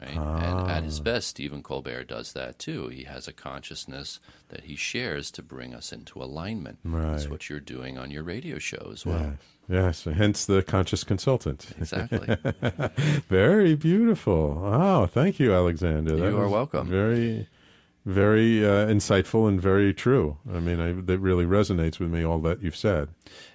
[SPEAKER 2] Right? And at his
[SPEAKER 1] Ah.
[SPEAKER 2] best, Stephen Colbert does that too. He has a consciousness that he shares to bring us into alignment.
[SPEAKER 1] Right.
[SPEAKER 2] That's what you're doing on your radio show as well.
[SPEAKER 1] Yes. Yes. Hence the conscious consultant.
[SPEAKER 2] Exactly.
[SPEAKER 1] very beautiful. Oh, thank you, Alexander.
[SPEAKER 2] You are welcome.
[SPEAKER 1] Very, very uh, insightful and very true. I mean, I, that really resonates with me. All that you've said.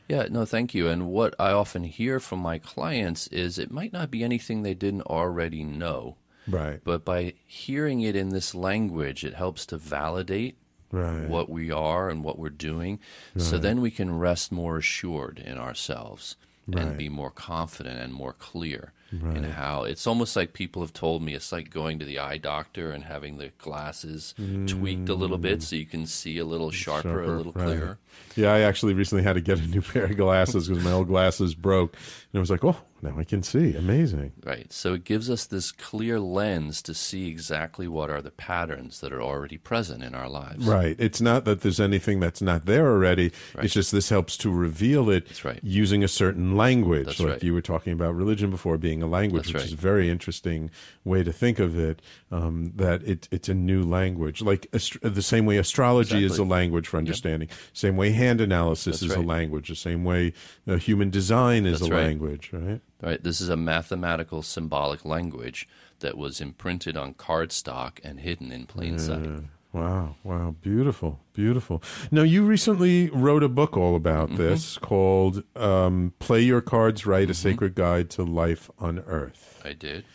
[SPEAKER 2] Yeah, no, thank you. And what I often hear from my clients is it might not be anything they didn't already know.
[SPEAKER 1] Right.
[SPEAKER 2] But by hearing it in this language, it helps to validate
[SPEAKER 1] Right.
[SPEAKER 2] what we are and what we're doing. So then we can rest more assured in ourselves
[SPEAKER 1] Right.
[SPEAKER 2] and be more confident and more clear
[SPEAKER 1] Right.
[SPEAKER 2] how it's almost like people have told me it's like going to the eye doctor and having the glasses tweaked a little bit mm. so you can see a little sharper, a little
[SPEAKER 1] right.
[SPEAKER 2] clearer.
[SPEAKER 1] Yeah, I actually recently had to get a new pair of glasses because my old glasses broke, and I was like, "Oh, now I can see. Amazing."
[SPEAKER 2] Right. So it gives us this clear lens to see exactly what are the patterns that are already present in our lives.
[SPEAKER 1] Right. It's not that there's anything that's not there already.
[SPEAKER 2] Right.
[SPEAKER 1] It's just this helps to reveal it
[SPEAKER 2] right.
[SPEAKER 1] using a certain language.
[SPEAKER 2] That's
[SPEAKER 1] like
[SPEAKER 2] right.
[SPEAKER 1] you were talking about religion before being a language,
[SPEAKER 2] That's
[SPEAKER 1] which
[SPEAKER 2] right.
[SPEAKER 1] is a very interesting way to think of it. Um, that it, it's a new language, like ast- the same way astrology is a language for understanding. Same way hand analysis
[SPEAKER 2] That's
[SPEAKER 1] is a language. The same way uh, human design is
[SPEAKER 2] That's
[SPEAKER 1] a
[SPEAKER 2] right.
[SPEAKER 1] language. Right.
[SPEAKER 2] Right. This is a mathematical symbolic language that was imprinted on cardstock and hidden in plain sight.
[SPEAKER 1] Wow, wow, beautiful, beautiful. Now, you recently wrote a book all about
[SPEAKER 2] Mm-hmm.
[SPEAKER 1] this called um, Play Your Cards Right A Sacred Guide to Life on Earth.
[SPEAKER 2] I did.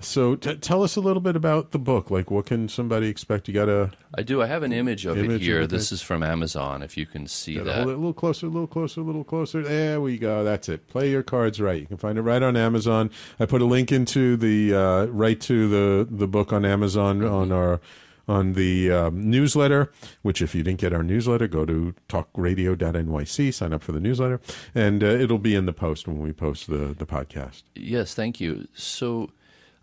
[SPEAKER 1] So t- tell us a little bit about the book. Like, what can somebody expect? You got a
[SPEAKER 2] I do. I have an image of
[SPEAKER 1] Image
[SPEAKER 2] it here.
[SPEAKER 1] of
[SPEAKER 2] This is from Amazon. If you can see that.
[SPEAKER 1] hold it a little closer, a little closer, a little closer. There we go. That's it. Play your cards right. You can find it right on Amazon. I put a link into the uh, right to the the book on Amazon
[SPEAKER 2] Mm-hmm.
[SPEAKER 1] on our on the um, newsletter. Which, if you didn't get our newsletter, go to talkradio.nyc, sign up for the newsletter, and uh, it'll be in the post when we post the the podcast.
[SPEAKER 2] Yes, thank you. So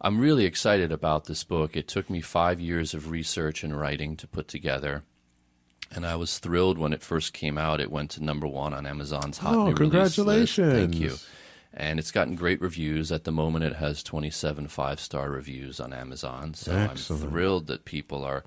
[SPEAKER 2] I'm really excited about this book. It took me five years of research and writing to put together. And I was thrilled when it first came out. It went to number one on Amazon's Hot
[SPEAKER 1] Oh,
[SPEAKER 2] New Release list.
[SPEAKER 1] Congratulations.
[SPEAKER 2] Thank you. And it's gotten great reviews. At the moment, it has 27 five star reviews on Amazon. So
[SPEAKER 1] Excellent.
[SPEAKER 2] I'm thrilled that people are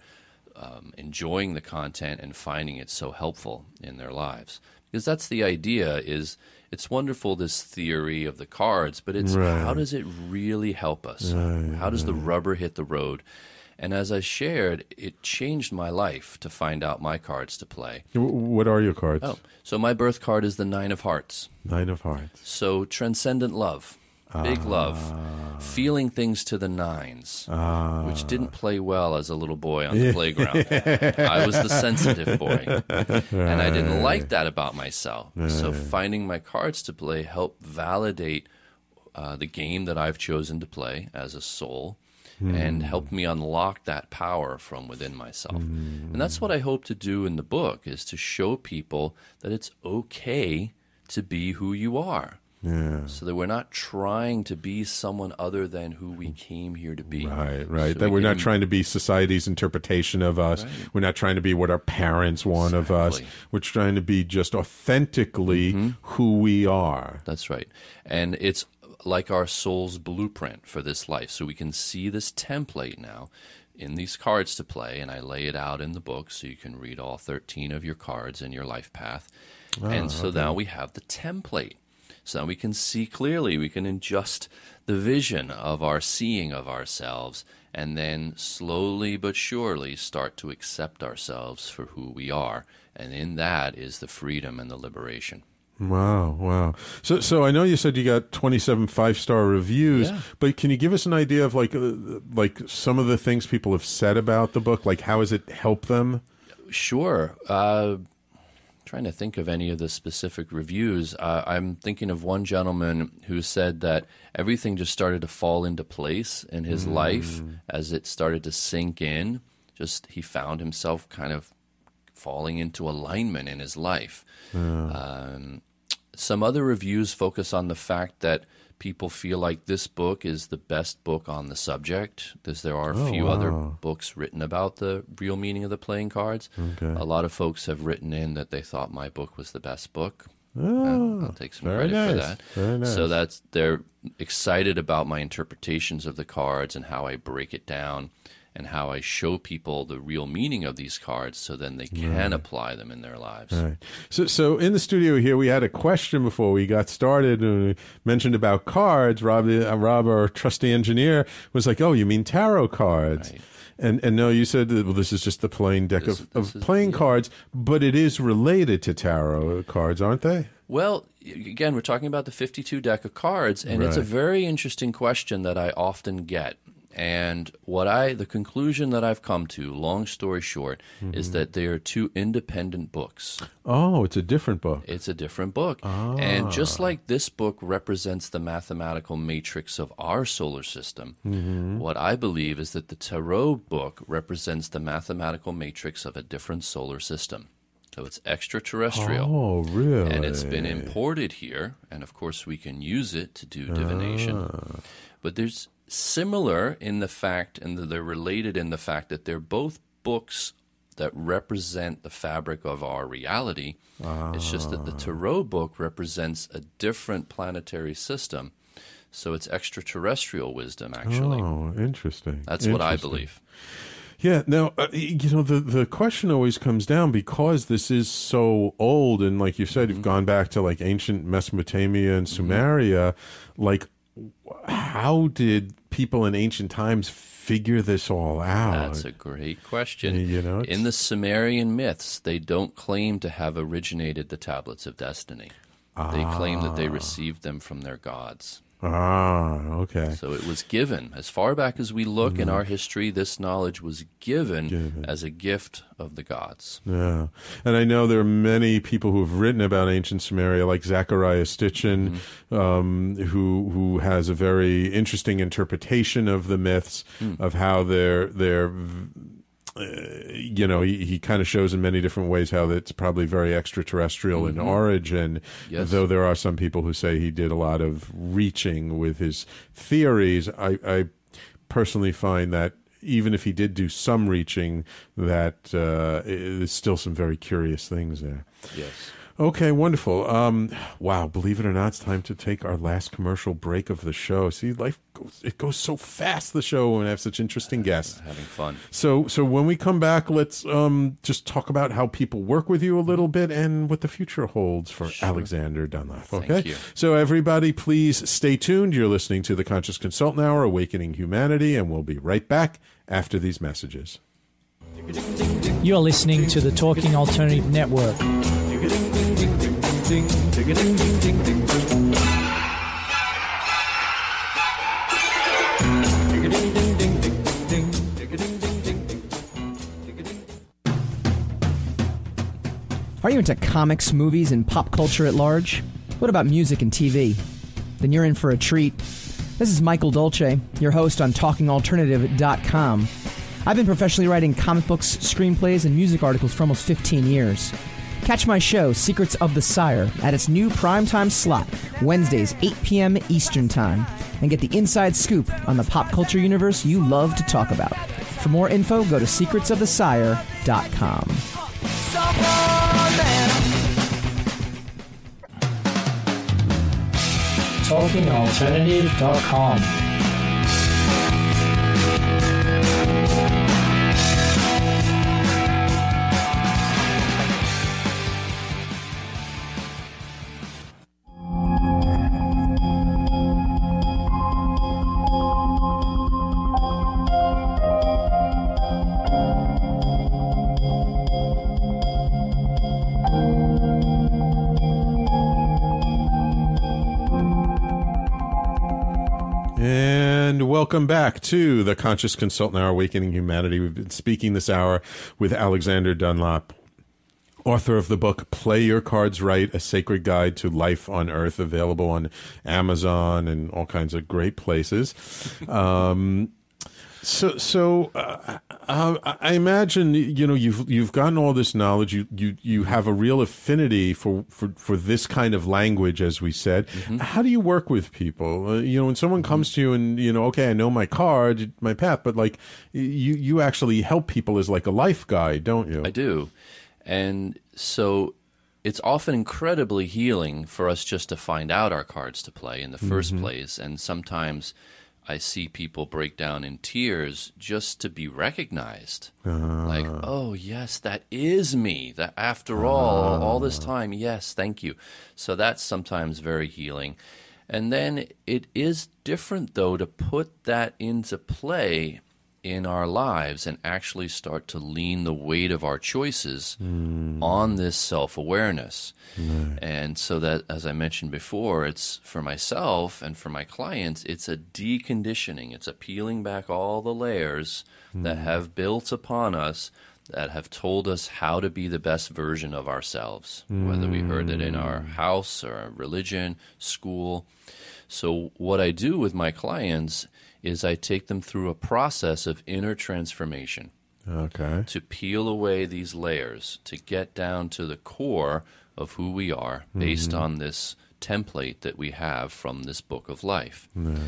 [SPEAKER 2] um, enjoying the content and finding it so helpful in their lives. Because that's the idea is it's wonderful this theory of the cards, but it's
[SPEAKER 1] Right.
[SPEAKER 2] how does it really help us?
[SPEAKER 1] Right,
[SPEAKER 2] how does the rubber hit the road? And as I shared, it changed my life to find out my cards to play.
[SPEAKER 1] What are your cards?
[SPEAKER 2] Oh, so my birth card is the Nine of Hearts.
[SPEAKER 1] Nine of Hearts.
[SPEAKER 2] So transcendent love, big love, feeling things to the nines, which didn't play well as a little boy on the playground. I was the sensitive boy, and I didn't like that about myself. So finding my cards to play helped validate uh, the game that I've chosen to play as a soul. And helped me unlock that power from within myself. And that's what I hope to do in the book is to show people that it's okay to be who you are
[SPEAKER 1] Yeah.
[SPEAKER 2] so that we're not trying to be someone other than who we came here to be.
[SPEAKER 1] Right, right.
[SPEAKER 2] So
[SPEAKER 1] that
[SPEAKER 2] we
[SPEAKER 1] we're not trying to be society's interpretation of us. We're not trying to be what our parents want of us. We're trying to be just authentically
[SPEAKER 2] Mm-hmm.
[SPEAKER 1] who we are.
[SPEAKER 2] That's right. And it's like our soul's blueprint for this life. So we can see this template now in these cards to play, and I lay it out in the book so you can read all 13 of your cards in your life path. Ah, and so now we have the template. So now we can see clearly, we can adjust the vision of our seeing of ourselves, and then slowly but surely start to accept ourselves for who we are. And in that is the freedom and the liberation.
[SPEAKER 1] Wow, wow. So, so I know you said you got twenty-seven five-star reviews,
[SPEAKER 2] Yeah.
[SPEAKER 1] but can you give us an idea of like, uh, like some of the things people have said about the book? Like, how has it helped them?
[SPEAKER 2] Sure. Uh, trying to think of any of the specific reviews. Uh, I'm thinking of one gentleman who said that everything just started to fall into place in his life as it started to sink in. Just he found himself kind of falling into alignment in his life. Um, some other reviews focus on the fact that people feel like this book is the best book on the subject, because there are a
[SPEAKER 1] Oh,
[SPEAKER 2] few other books written about the real meaning of the playing cards.
[SPEAKER 1] Okay.
[SPEAKER 2] A lot of folks have written in that they thought my book was the best book.
[SPEAKER 1] Oh,
[SPEAKER 2] I'll take some credit for that.
[SPEAKER 1] very nice.
[SPEAKER 2] So that's they're excited about my interpretations of the cards and how I break it down and how I show people the real meaning of these cards so then they can
[SPEAKER 1] Right.
[SPEAKER 2] apply them in their lives.
[SPEAKER 1] Right. So, so in the studio here, we had a question before we got started. And we mentioned about cards. Rob, uh, Rob, our trusty engineer, was like, "Oh, you mean tarot cards?" And and no, you said well, this is just the plain deck
[SPEAKER 2] This-
[SPEAKER 1] of,
[SPEAKER 2] this
[SPEAKER 1] of
[SPEAKER 2] is-
[SPEAKER 1] playing
[SPEAKER 2] yeah.
[SPEAKER 1] cards, but it is related to tarot cards, aren't they?
[SPEAKER 2] Well, again, we're talking about the 52 deck of cards, and it's a very interesting question that I often get. And what I, the conclusion that I've come to, long story short, is that they are two independent books.
[SPEAKER 1] Oh, it's a different book.
[SPEAKER 2] It's a different book. And just like this book represents the mathematical matrix of our solar system,
[SPEAKER 1] Mhm.
[SPEAKER 2] what I believe is that the Tarot book represents the mathematical matrix of a different solar system. So it's extraterrestrial.
[SPEAKER 1] Oh, really?
[SPEAKER 2] And it's been imported here, and of course we can use it to do divination.
[SPEAKER 1] Ah.
[SPEAKER 2] But there's similar in the fact, and they're related in the fact that they're both books that represent the fabric of our reality. It's just that the
[SPEAKER 1] Ah.
[SPEAKER 2] Tarot book represents a different planetary system. So it's extraterrestrial wisdom, actually.
[SPEAKER 1] Oh, interesting.
[SPEAKER 2] That's what I believe.
[SPEAKER 1] Yeah. Now, uh, you know, the the question always comes down because this is so old, and like you said, you've
[SPEAKER 2] Mm-hmm.
[SPEAKER 1] gone back to like ancient Mesopotamia and Sumeria. Like, how did people in ancient times figure this all out?
[SPEAKER 2] That's a great question.
[SPEAKER 1] You know, it's-
[SPEAKER 2] in the Sumerian myths, they don't claim to have originated the tablets of destiny. They claim that they
[SPEAKER 1] Ah.
[SPEAKER 2] received them from their gods.
[SPEAKER 1] Ah, okay.
[SPEAKER 2] So it was given. As far back as we look in
[SPEAKER 1] Mhm.
[SPEAKER 2] our history, this knowledge was given, as a gift of the gods.
[SPEAKER 1] Yeah, and I know there are many people who have written about ancient Sumeria, like Zecharia Sitchin, um, who who has a very interesting interpretation of the myths
[SPEAKER 2] Mm.
[SPEAKER 1] of how they're they're. Uh, you know, he, he kind of shows in many different ways how it's probably very extraterrestrial in
[SPEAKER 2] Mhm.
[SPEAKER 1] origin.
[SPEAKER 2] Yes.
[SPEAKER 1] Though there are some people who say he did a lot of reaching with his theories, I, I personally find that even if he did do some reaching, that uh, there's still some very curious things there.
[SPEAKER 2] Yes.
[SPEAKER 1] Okay, wonderful. Um, wow, believe it or not, it's time to take our last commercial break of the show. See, life goes it goes so fast the show when we have such interesting guests.
[SPEAKER 2] Having fun.
[SPEAKER 1] So so when we come back, let's um just talk about how people work with you a little bit and what the future holds for Alexander Dunlop.
[SPEAKER 2] Thank
[SPEAKER 1] Okay.
[SPEAKER 2] you.
[SPEAKER 1] So everybody please stay tuned. You're listening to the Conscious Consultant Hour, Awakening Humanity, and we'll be right back after these messages.
[SPEAKER 3] You're listening to the Talking Alternative Network.
[SPEAKER 9] Are you into comics, movies, and pop culture at large? What about music and TV? Then you're in for a treat. This is Michael Dolce, your host on TalkingAlternative.com. I've been professionally writing comic books, screenplays, and music articles for almost 15 years. Catch my show, Secrets of the Sire, at its new primetime slot, Wednesdays, 8 p.m. Eastern Time, and get the inside scoop on the pop culture universe you love to talk about. For more info, go to secretsofthesire.com.
[SPEAKER 3] TalkingAlternative.com.
[SPEAKER 1] welcome back to the Conscious Consultant Hour, Awakening Humanity. We've been speaking this hour with Alexander Dunlop, author of the book Play Your Cards Right, A Sacred Guide to Life on Earth, available on Amazon and all kinds of great places. Um, so, so uh, uh, I imagine you know you've you've gotten all this knowledge. You you you have a real affinity for for for this kind of language, as we said. How do you work with people? Uh, you know, when someone comes to you and you know, okay, I know my card, my path, but like you you actually help people as like a life guide, don't you?
[SPEAKER 2] I do. And so it's often incredibly healing for us just to find out our cards to play in the 1st
[SPEAKER 1] Mhm.
[SPEAKER 2] place. And sometimes I see people break down in tears just to be recognized. Like,
[SPEAKER 1] Ah.
[SPEAKER 2] oh, yes, that is me. That after all, all this time, yes, thank you. So that's sometimes very healing. And then it is different, though, to put that into play in our lives and actually start to lean the weight of our choices hmm. on this self awareness. And so that, as I mentioned before, it's for myself and for my clients, it's a deconditioning. It's a peeling back all the layers that hmm. have built upon us that have told us how to be the best version of ourselves, whether we heard it in our hmm. house or our religion, school. So, what I do with my clients is I take them through a process of inner transformation
[SPEAKER 1] Okay.
[SPEAKER 2] to peel away these layers, to get down to the core of who we are based
[SPEAKER 1] Mhm.
[SPEAKER 2] on this template that we have from this book of life.
[SPEAKER 1] Right.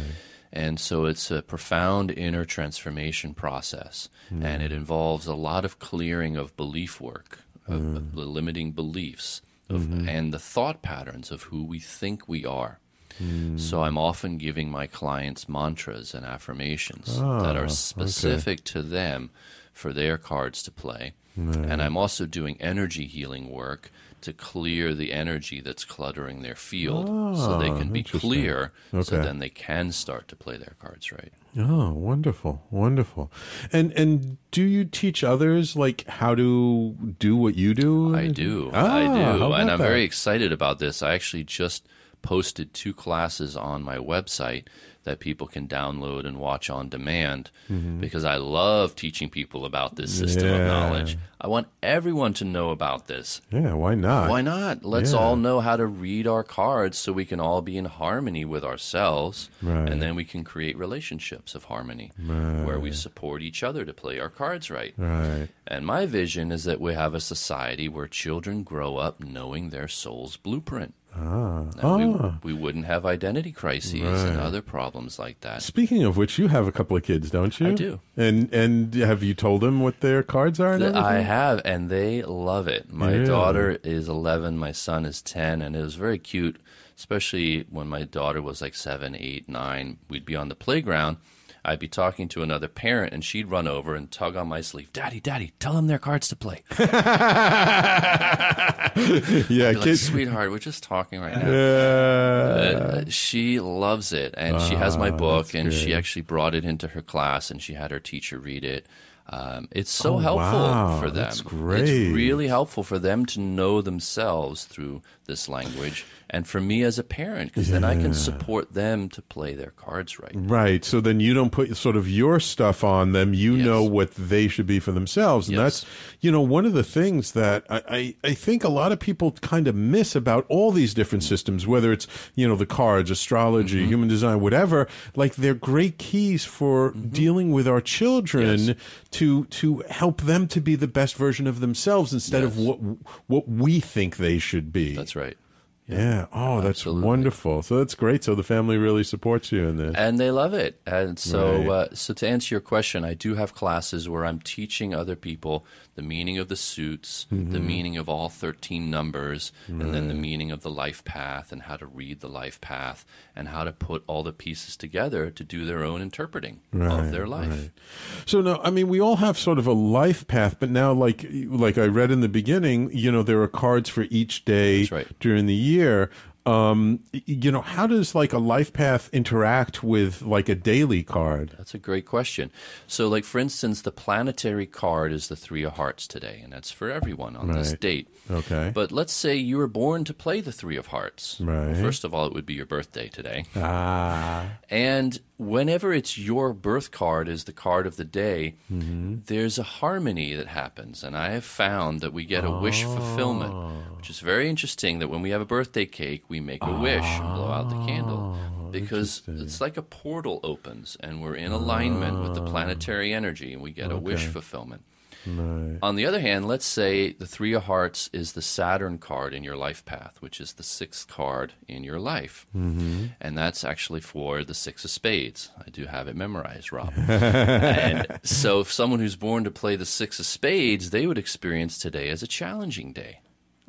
[SPEAKER 2] And so it's a profound inner transformation process, and it involves a lot of clearing of belief work, of, of the limiting beliefs, of,
[SPEAKER 1] Mhm.
[SPEAKER 2] and the thought patterns of who we think we are.
[SPEAKER 1] Mm.
[SPEAKER 2] So I'm often giving my clients mantras and affirmations
[SPEAKER 1] Ah,
[SPEAKER 2] that are
[SPEAKER 1] okay.
[SPEAKER 2] specific to them for their cards to play.
[SPEAKER 1] Right.
[SPEAKER 2] And I'm also doing energy healing work to clear the energy that's cluttering their field so they
[SPEAKER 1] Ah,
[SPEAKER 2] can be clear so then they can start to play their cards right.
[SPEAKER 1] Oh, wonderful, wonderful. And and do you teach others like how to do what you do?
[SPEAKER 2] I do.
[SPEAKER 1] Ah,
[SPEAKER 2] I do. And I'm
[SPEAKER 1] that?
[SPEAKER 2] very excited about this. I actually just posted two classes on my website that people can download and watch on demand
[SPEAKER 1] Mhm.
[SPEAKER 2] because I love teaching people about this system
[SPEAKER 1] Yeah.
[SPEAKER 2] of knowledge. I want everyone to know about this.
[SPEAKER 1] Yeah, why not?
[SPEAKER 2] Why not? Let's
[SPEAKER 1] Yeah.
[SPEAKER 2] all know how to read our cards so we can all be in harmony with ourselves.
[SPEAKER 1] Right.
[SPEAKER 2] And then we can create relationships of harmony where we support each other to play our cards right.
[SPEAKER 1] Right.
[SPEAKER 2] And my vision is that we have a society where children grow up knowing their soul's blueprint.
[SPEAKER 1] Ah. Ah.
[SPEAKER 2] we, we wouldn't have identity crises and other problems like that.
[SPEAKER 1] Speaking of which, you have a couple of kids, don't you?
[SPEAKER 2] I do.
[SPEAKER 1] And and have you told them what their cards are? And
[SPEAKER 2] I have, and they love it. My
[SPEAKER 1] Really?
[SPEAKER 2] daughter is 11, my son is 10, and it was very cute, especially when my daughter was like seven, eight, nine. We'd be on the playground. I'd be talking to another parent, and she'd run over and tug on my sleeve. Daddy, Daddy, tell them their cards to play.
[SPEAKER 1] yeah,
[SPEAKER 2] like, sweetheart, we're just talking right now. Uh, she loves it, and she has my
[SPEAKER 1] Ah,
[SPEAKER 2] book, and she actually brought it into her class, and she had her teacher read it. Um, it's so
[SPEAKER 1] Oh,
[SPEAKER 2] helpful
[SPEAKER 1] wow,
[SPEAKER 2] for them.
[SPEAKER 1] that's great.
[SPEAKER 2] It's really helpful for them to know themselves through this language, and for me as a parent, because then I can support them to play their cards right.
[SPEAKER 1] Right. So then you don't put sort of your stuff on them. You know what they should be for themselves. And
[SPEAKER 2] Yes.
[SPEAKER 1] that's, you know, one of the things that I, I, I think a lot of people kind of miss about all these different systems, whether it's, you know, the cards, astrology,
[SPEAKER 2] Mm-hmm.
[SPEAKER 1] human design, whatever, like they're great keys for
[SPEAKER 2] Mm-hmm.
[SPEAKER 1] dealing with our children to, to help them to be the best version of themselves instead of what, what we think they should be.
[SPEAKER 2] That's right.
[SPEAKER 1] Yeah. Oh, that's wonderful. So that's great. So the family really supports you in this.
[SPEAKER 2] and they love it. And so,
[SPEAKER 1] Right.
[SPEAKER 2] uh, so to answer your question, I do have classes where I'm teaching other people the meaning of the suits, the
[SPEAKER 1] Mhm.
[SPEAKER 2] meaning of all 13 numbers, and then the meaning of the life path, and how to read the life path, and how to put all the pieces together to do their own interpreting of their life.
[SPEAKER 1] right. So now, I mean, we all have sort of a life path, but now, like like I read in the beginning, you know, there are cards for each day during the year. Um, you know, how does like a life path interact with like a daily card?
[SPEAKER 2] That's a great question. So, like for instance, the planetary card is the Three of Hearts today, and that's for everyone on this date.
[SPEAKER 1] Okay.
[SPEAKER 2] But let's say you were born to play the Three of Hearts. Well,
[SPEAKER 1] Right.
[SPEAKER 2] first of all, it would be your birthday today.
[SPEAKER 1] Ah.
[SPEAKER 2] And whenever it's your birth card is the card of the day,
[SPEAKER 1] Mm-hmm.
[SPEAKER 2] there's a harmony that happens. And I have found that we get a wish fulfillment, which is very interesting that when we have a birthday cake, we make a wish and blow out the candle. Because it's like a portal opens and we're in alignment with the planetary energy and we get a wish fulfillment.
[SPEAKER 1] Right.
[SPEAKER 2] On the other hand, let's say the Three of Hearts is the Saturn card in your life path, which is the sixth card in your life.
[SPEAKER 1] Mhm.
[SPEAKER 2] And that's actually for the Six of Spades. I do have it memorized, Rob. and so, if someone who's born to play the Six of Spades, they would experience today as a challenging day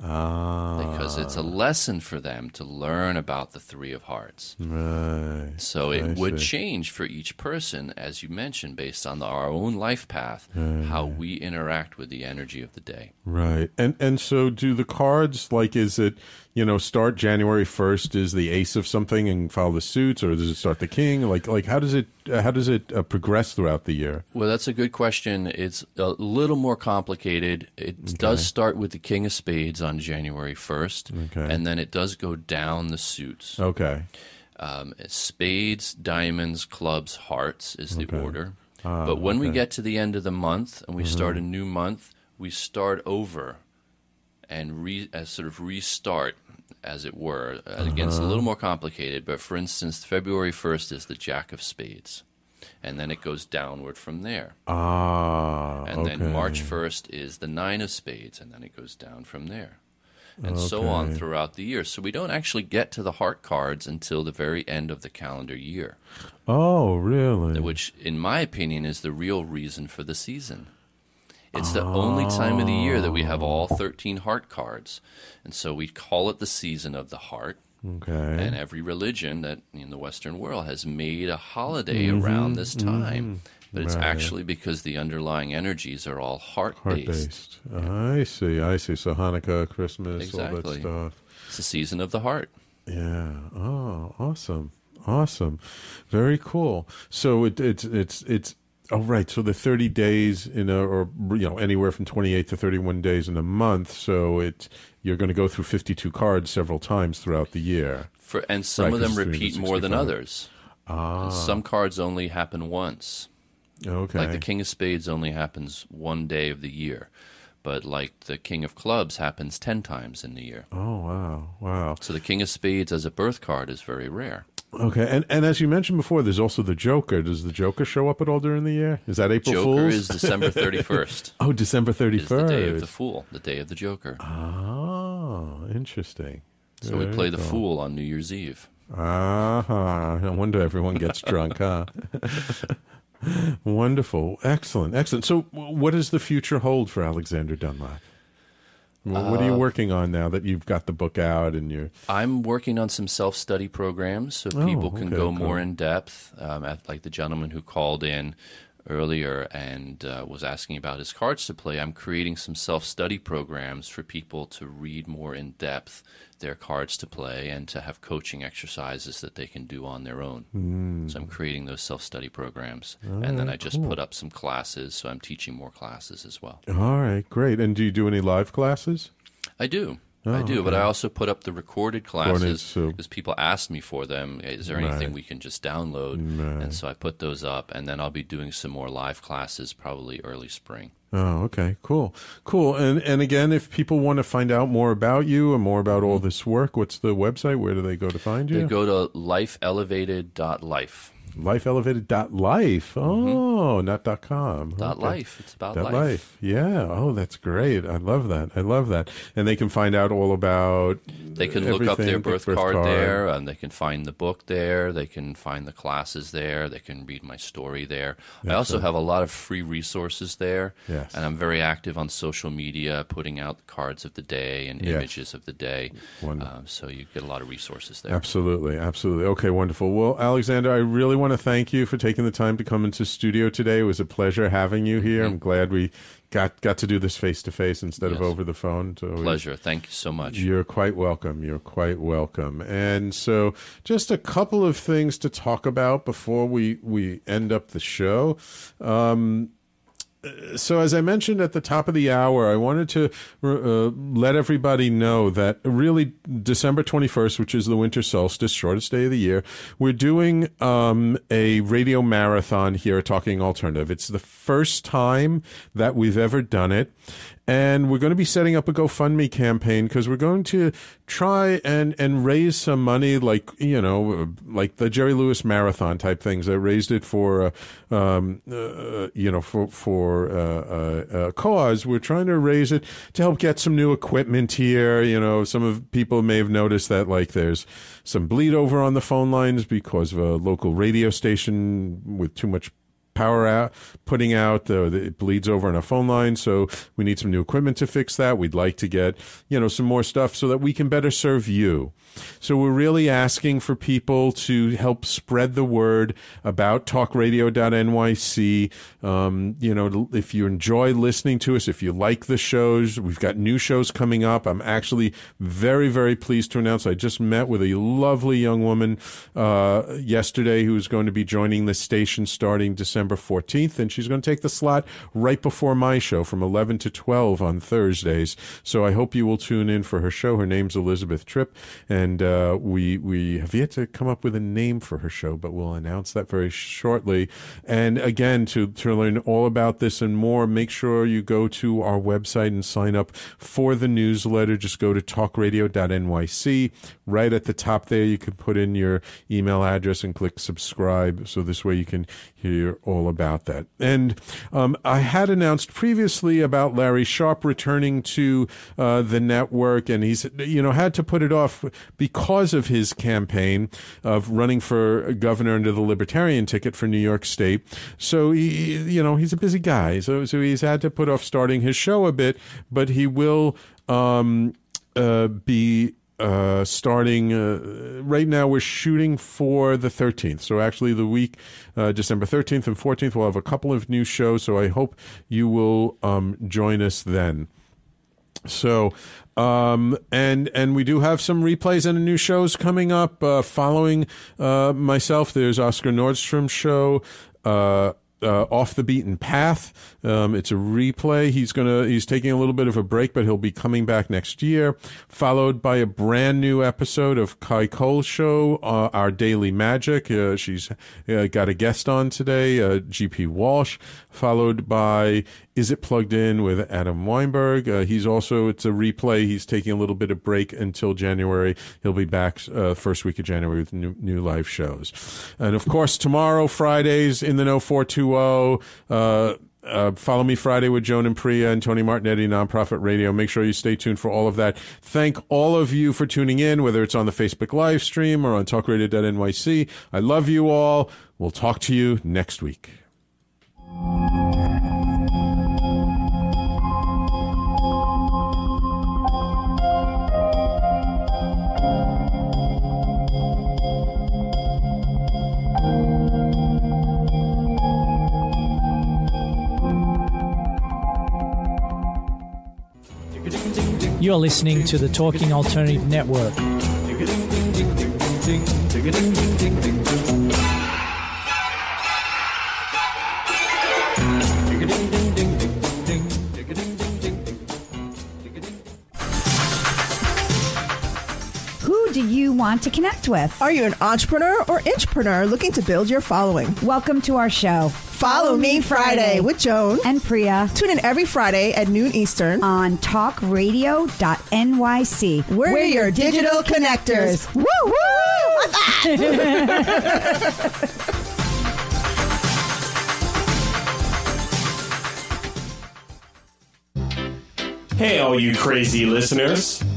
[SPEAKER 1] Ah.
[SPEAKER 2] because it's a lesson for them to learn about the Three of Hearts.
[SPEAKER 1] Right.
[SPEAKER 2] So it
[SPEAKER 1] I
[SPEAKER 2] would
[SPEAKER 1] see.
[SPEAKER 2] change for each person, as you mentioned, based on our own life path, how we interact with the energy of the day.
[SPEAKER 1] Right. And and so do the cards like is it, you know, start January 1st is the ace of something and follow the suits or does it start the king? Like like how does it uh, how does it uh, progress throughout the year?
[SPEAKER 2] Well, that's a good question. It's a little more complicated. It does start with the King of Spades on January 1st,
[SPEAKER 1] Okay.
[SPEAKER 2] and then it does go down the suits.
[SPEAKER 1] Okay.
[SPEAKER 2] Um, spades, diamonds, clubs, hearts is the
[SPEAKER 1] Okay.
[SPEAKER 2] order.
[SPEAKER 1] Ah,
[SPEAKER 2] but when we get to the end of the month and we
[SPEAKER 1] Mhm.
[SPEAKER 2] start a new month, we start over and re, uh, sort of restart, as it were. Uh, Again, it's a
[SPEAKER 1] Uh-huh.
[SPEAKER 2] little more complicated, but for instance, February 1st is the Jack of Spades. And then it goes downward from there.
[SPEAKER 1] Ah.
[SPEAKER 2] And then. March 1st is the Nine of Spades, and then it goes down from there. And so on throughout the year. So we don't actually get to the heart cards until the very end of the calendar year,
[SPEAKER 1] Oh, really?
[SPEAKER 2] which, in my opinion, is the real reason for the season. It's the only time of the year that we have all 13 heart cards. And so we call it the season of the heart.
[SPEAKER 1] Okay.
[SPEAKER 2] And every religion that in the Western world has made a holiday
[SPEAKER 1] Mhm,
[SPEAKER 2] around this time.
[SPEAKER 1] mhm.
[SPEAKER 2] But it's
[SPEAKER 1] Right.
[SPEAKER 2] actually because the underlying energies are all heart
[SPEAKER 1] Heart
[SPEAKER 2] based.
[SPEAKER 1] based. I see. I see. So Hanukkah, Christmas, all that stuff.
[SPEAKER 2] It's the season of the heart.
[SPEAKER 1] Yeah. Oh, awesome. Awesome. Very cool. So it, it's it's it's oh right. So the thirty days in a or you know anywhere from twenty eight to thirty one days in a month. So it you're going to go through fifty two cards several times throughout the year.
[SPEAKER 2] For and some
[SPEAKER 1] Right,
[SPEAKER 2] of them repeat more than others.
[SPEAKER 1] Ah.
[SPEAKER 2] Some cards only happen once.
[SPEAKER 1] Okay.
[SPEAKER 2] Like the King of Spades only happens one day of the year, but like the King of Clubs happens ten times in the year.
[SPEAKER 1] Oh wow, wow.
[SPEAKER 2] So the King of Spades as a birth card is very rare.
[SPEAKER 1] Okay, and and as you mentioned before, there's also the Joker. Does the Joker show up at all during the year? Is that April
[SPEAKER 2] Joker
[SPEAKER 1] Fool's?
[SPEAKER 2] is December 31st.
[SPEAKER 1] oh, December thirty
[SPEAKER 2] first. The day of the. Fool, the day of the Joker.
[SPEAKER 1] Oh, interesting.
[SPEAKER 2] So we play the. Fool on New Year's Eve.
[SPEAKER 1] Ah, no wonder everyone gets drunk, huh? Wonderful, excellent, excellent. So, what does the future hold for Alexander Dunlop? Wh- What are you
[SPEAKER 2] Uh,
[SPEAKER 1] working on now that you've got the book out and you're?
[SPEAKER 2] I'm working on some self study programs so
[SPEAKER 1] Oh,
[SPEAKER 2] people can
[SPEAKER 1] okay,
[SPEAKER 2] go
[SPEAKER 1] cool.
[SPEAKER 2] more in depth. Um, at, like the gentleman who called in earlier and uh, was asking about his cards to play, I'm creating some self study programs for people to read more in depth their cards to play and to have coaching exercises that they can do on their own.
[SPEAKER 1] Mm.
[SPEAKER 2] So I'm creating those self study programs.
[SPEAKER 1] All
[SPEAKER 2] and then
[SPEAKER 1] right,
[SPEAKER 2] I just
[SPEAKER 1] cool.
[SPEAKER 2] put up some classes, so I'm teaching more classes as well.
[SPEAKER 1] All right, great. And do you do any live classes?
[SPEAKER 2] I do. I
[SPEAKER 1] Oh,
[SPEAKER 2] do, but. I also put up the recorded classes because people asked me for them. Is there anything
[SPEAKER 1] Right.
[SPEAKER 2] we can just download? And so I put those up, and then I'll be doing some more live classes probably early spring.
[SPEAKER 1] Oh, okay, cool, cool. And and again, if people want to find out more about you and more about all mm-hmm. this work, what's the website? Where do they go to find you?
[SPEAKER 2] They go to lifeelevated.life.
[SPEAKER 1] lifeelevated.life. Oh, not dot .com.
[SPEAKER 2] Mm-hmm. Dot
[SPEAKER 1] Okay.
[SPEAKER 2] life. It's about
[SPEAKER 1] Dot
[SPEAKER 2] life.
[SPEAKER 1] Yeah. Oh, that's great. I love that. I love that. And they can find out all about.
[SPEAKER 2] They can look up their
[SPEAKER 1] everything,
[SPEAKER 2] birth, card, there, and they can find the book there. They can find the classes there. They can read my story there. I also
[SPEAKER 1] Excellent.
[SPEAKER 2] have a lot of free resources there.
[SPEAKER 1] Yes.
[SPEAKER 2] And I'm very active on social media, putting out cards of the day and
[SPEAKER 1] Yes.
[SPEAKER 2] images of the day. Um, so you get a lot of resources there.
[SPEAKER 1] Absolutely, absolutely. Okay, wonderful. Well, Alexander, I really want to thank you for taking the time to come into studio today. It was a pleasure having you here. I'm glad we got got to do this face to face instead of over the phone. So we-
[SPEAKER 2] Pleasure. Thank you so much.
[SPEAKER 1] You're quite welcome. You're quite welcome. And so, just a couple of things to talk about before we we end up the show. Um, so as I mentioned at the top of the hour, I wanted to uh, let everybody know that really December 21st, which is the winter solstice, shortest day of the year, we're doing um, a radio marathon here at Talking Alternative. It's the first time that we've ever done it. And we're going to be setting up a GoFundMe campaign because we're going to try and, and raise some money, like you know, like the Jerry Lewis Marathon type things. I raised it for, uh, um, uh, you know, for for uh, uh, uh, cause. We're trying to raise it to help get some new equipment here. You know, some of people may have noticed that like there's some bleed over on the phone lines because of a local radio station with too much power out putting out uh, it bleeds over on our phone line so we need some new equipment to fix that. We'd like to get you know some more stuff so that we can better serve you so we're really asking for people to help spread the word about talkradio.nyc um, you know if you enjoy listening to us if you like the shows we've got new shows coming up. I'm actually very very pleased to announce i just met with a lovely young woman uh, yesterday who's going to be joining the station starting december 14th and she's going to take the slot right before my show from 11 to 12 on thursdays. So i hope you will tune in for her show. Her name's elizabeth tripp and uh, we we have yet to come up with a name for her show but we'll announce that very shortly. And again to to learn all about this and more make sure you go to our website and sign up for the newsletter. Just go to talkradio.nyc right at the top there you can put in your email address and click subscribe. So this way you can hear all about that. And um, i had announced previously about larry sharpe returning to uh, the network and he's you know had to put it off because of his campaign of running for governor under the libertarian ticket for new york state. So he you know he's a busy guy. So so he's had to put off starting his show a bit but he will um, uh, be uh, starting uh, right now. We're shooting for the 13th. So actually, the week uh, December 13th and 14th, we'll have a couple of new shows. So I hope you will um, join us then. So, um, and and we do have some replays and new shows coming up. Uh, following uh, myself, there's Oscar nordstrom show. Uh, off the beaten path. Um, it's a replay. He's gonna he's taking a little bit of a break, but he'll be coming back next year. Followed by a brand new episode of Kai Cole's show, uh, Our Daily Magic. Uh, she's uh, got a guest on today, uh, GP Walsh. Followed by Is It Plugged In with Adam Weinberg. Uh, he's also it's a replay. He's taking a little bit of break until January. He'll be back first week of January with new, new live shows, and of course tomorrow Fridays in the No Four Two 2 uh, uh, follow me Friday with Joan and Priya and Tony Martignetti, Nonprofit Radio. Make sure you stay tuned for all of that. Thank all of you for tuning in, whether it's on the Facebook live stream or on talkradio.nyc. I love you all. We'll talk to you next week.
[SPEAKER 3] You're listening to the Talking Alternative Network.
[SPEAKER 10] Want to connect with?
[SPEAKER 11] Are you an entrepreneur or intrapreneur looking to build your following?
[SPEAKER 10] Welcome to our show.
[SPEAKER 11] Follow Me Friday with Joan
[SPEAKER 10] and Priya.
[SPEAKER 11] Tune in every Friday at noon Eastern
[SPEAKER 10] on talkradio.nyc.
[SPEAKER 11] We're, We're your digital connectors. Woo woo!
[SPEAKER 12] Hey, all you crazy listeners.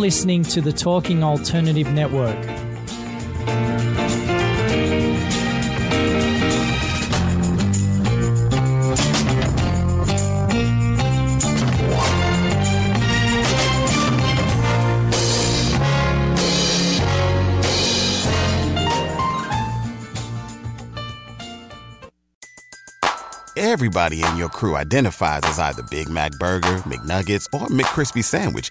[SPEAKER 3] listening to the Talking Alternative Network.
[SPEAKER 13] Everybody in your crew identifies as either Big Mac Burger, McNuggets, or McCrispy Sandwich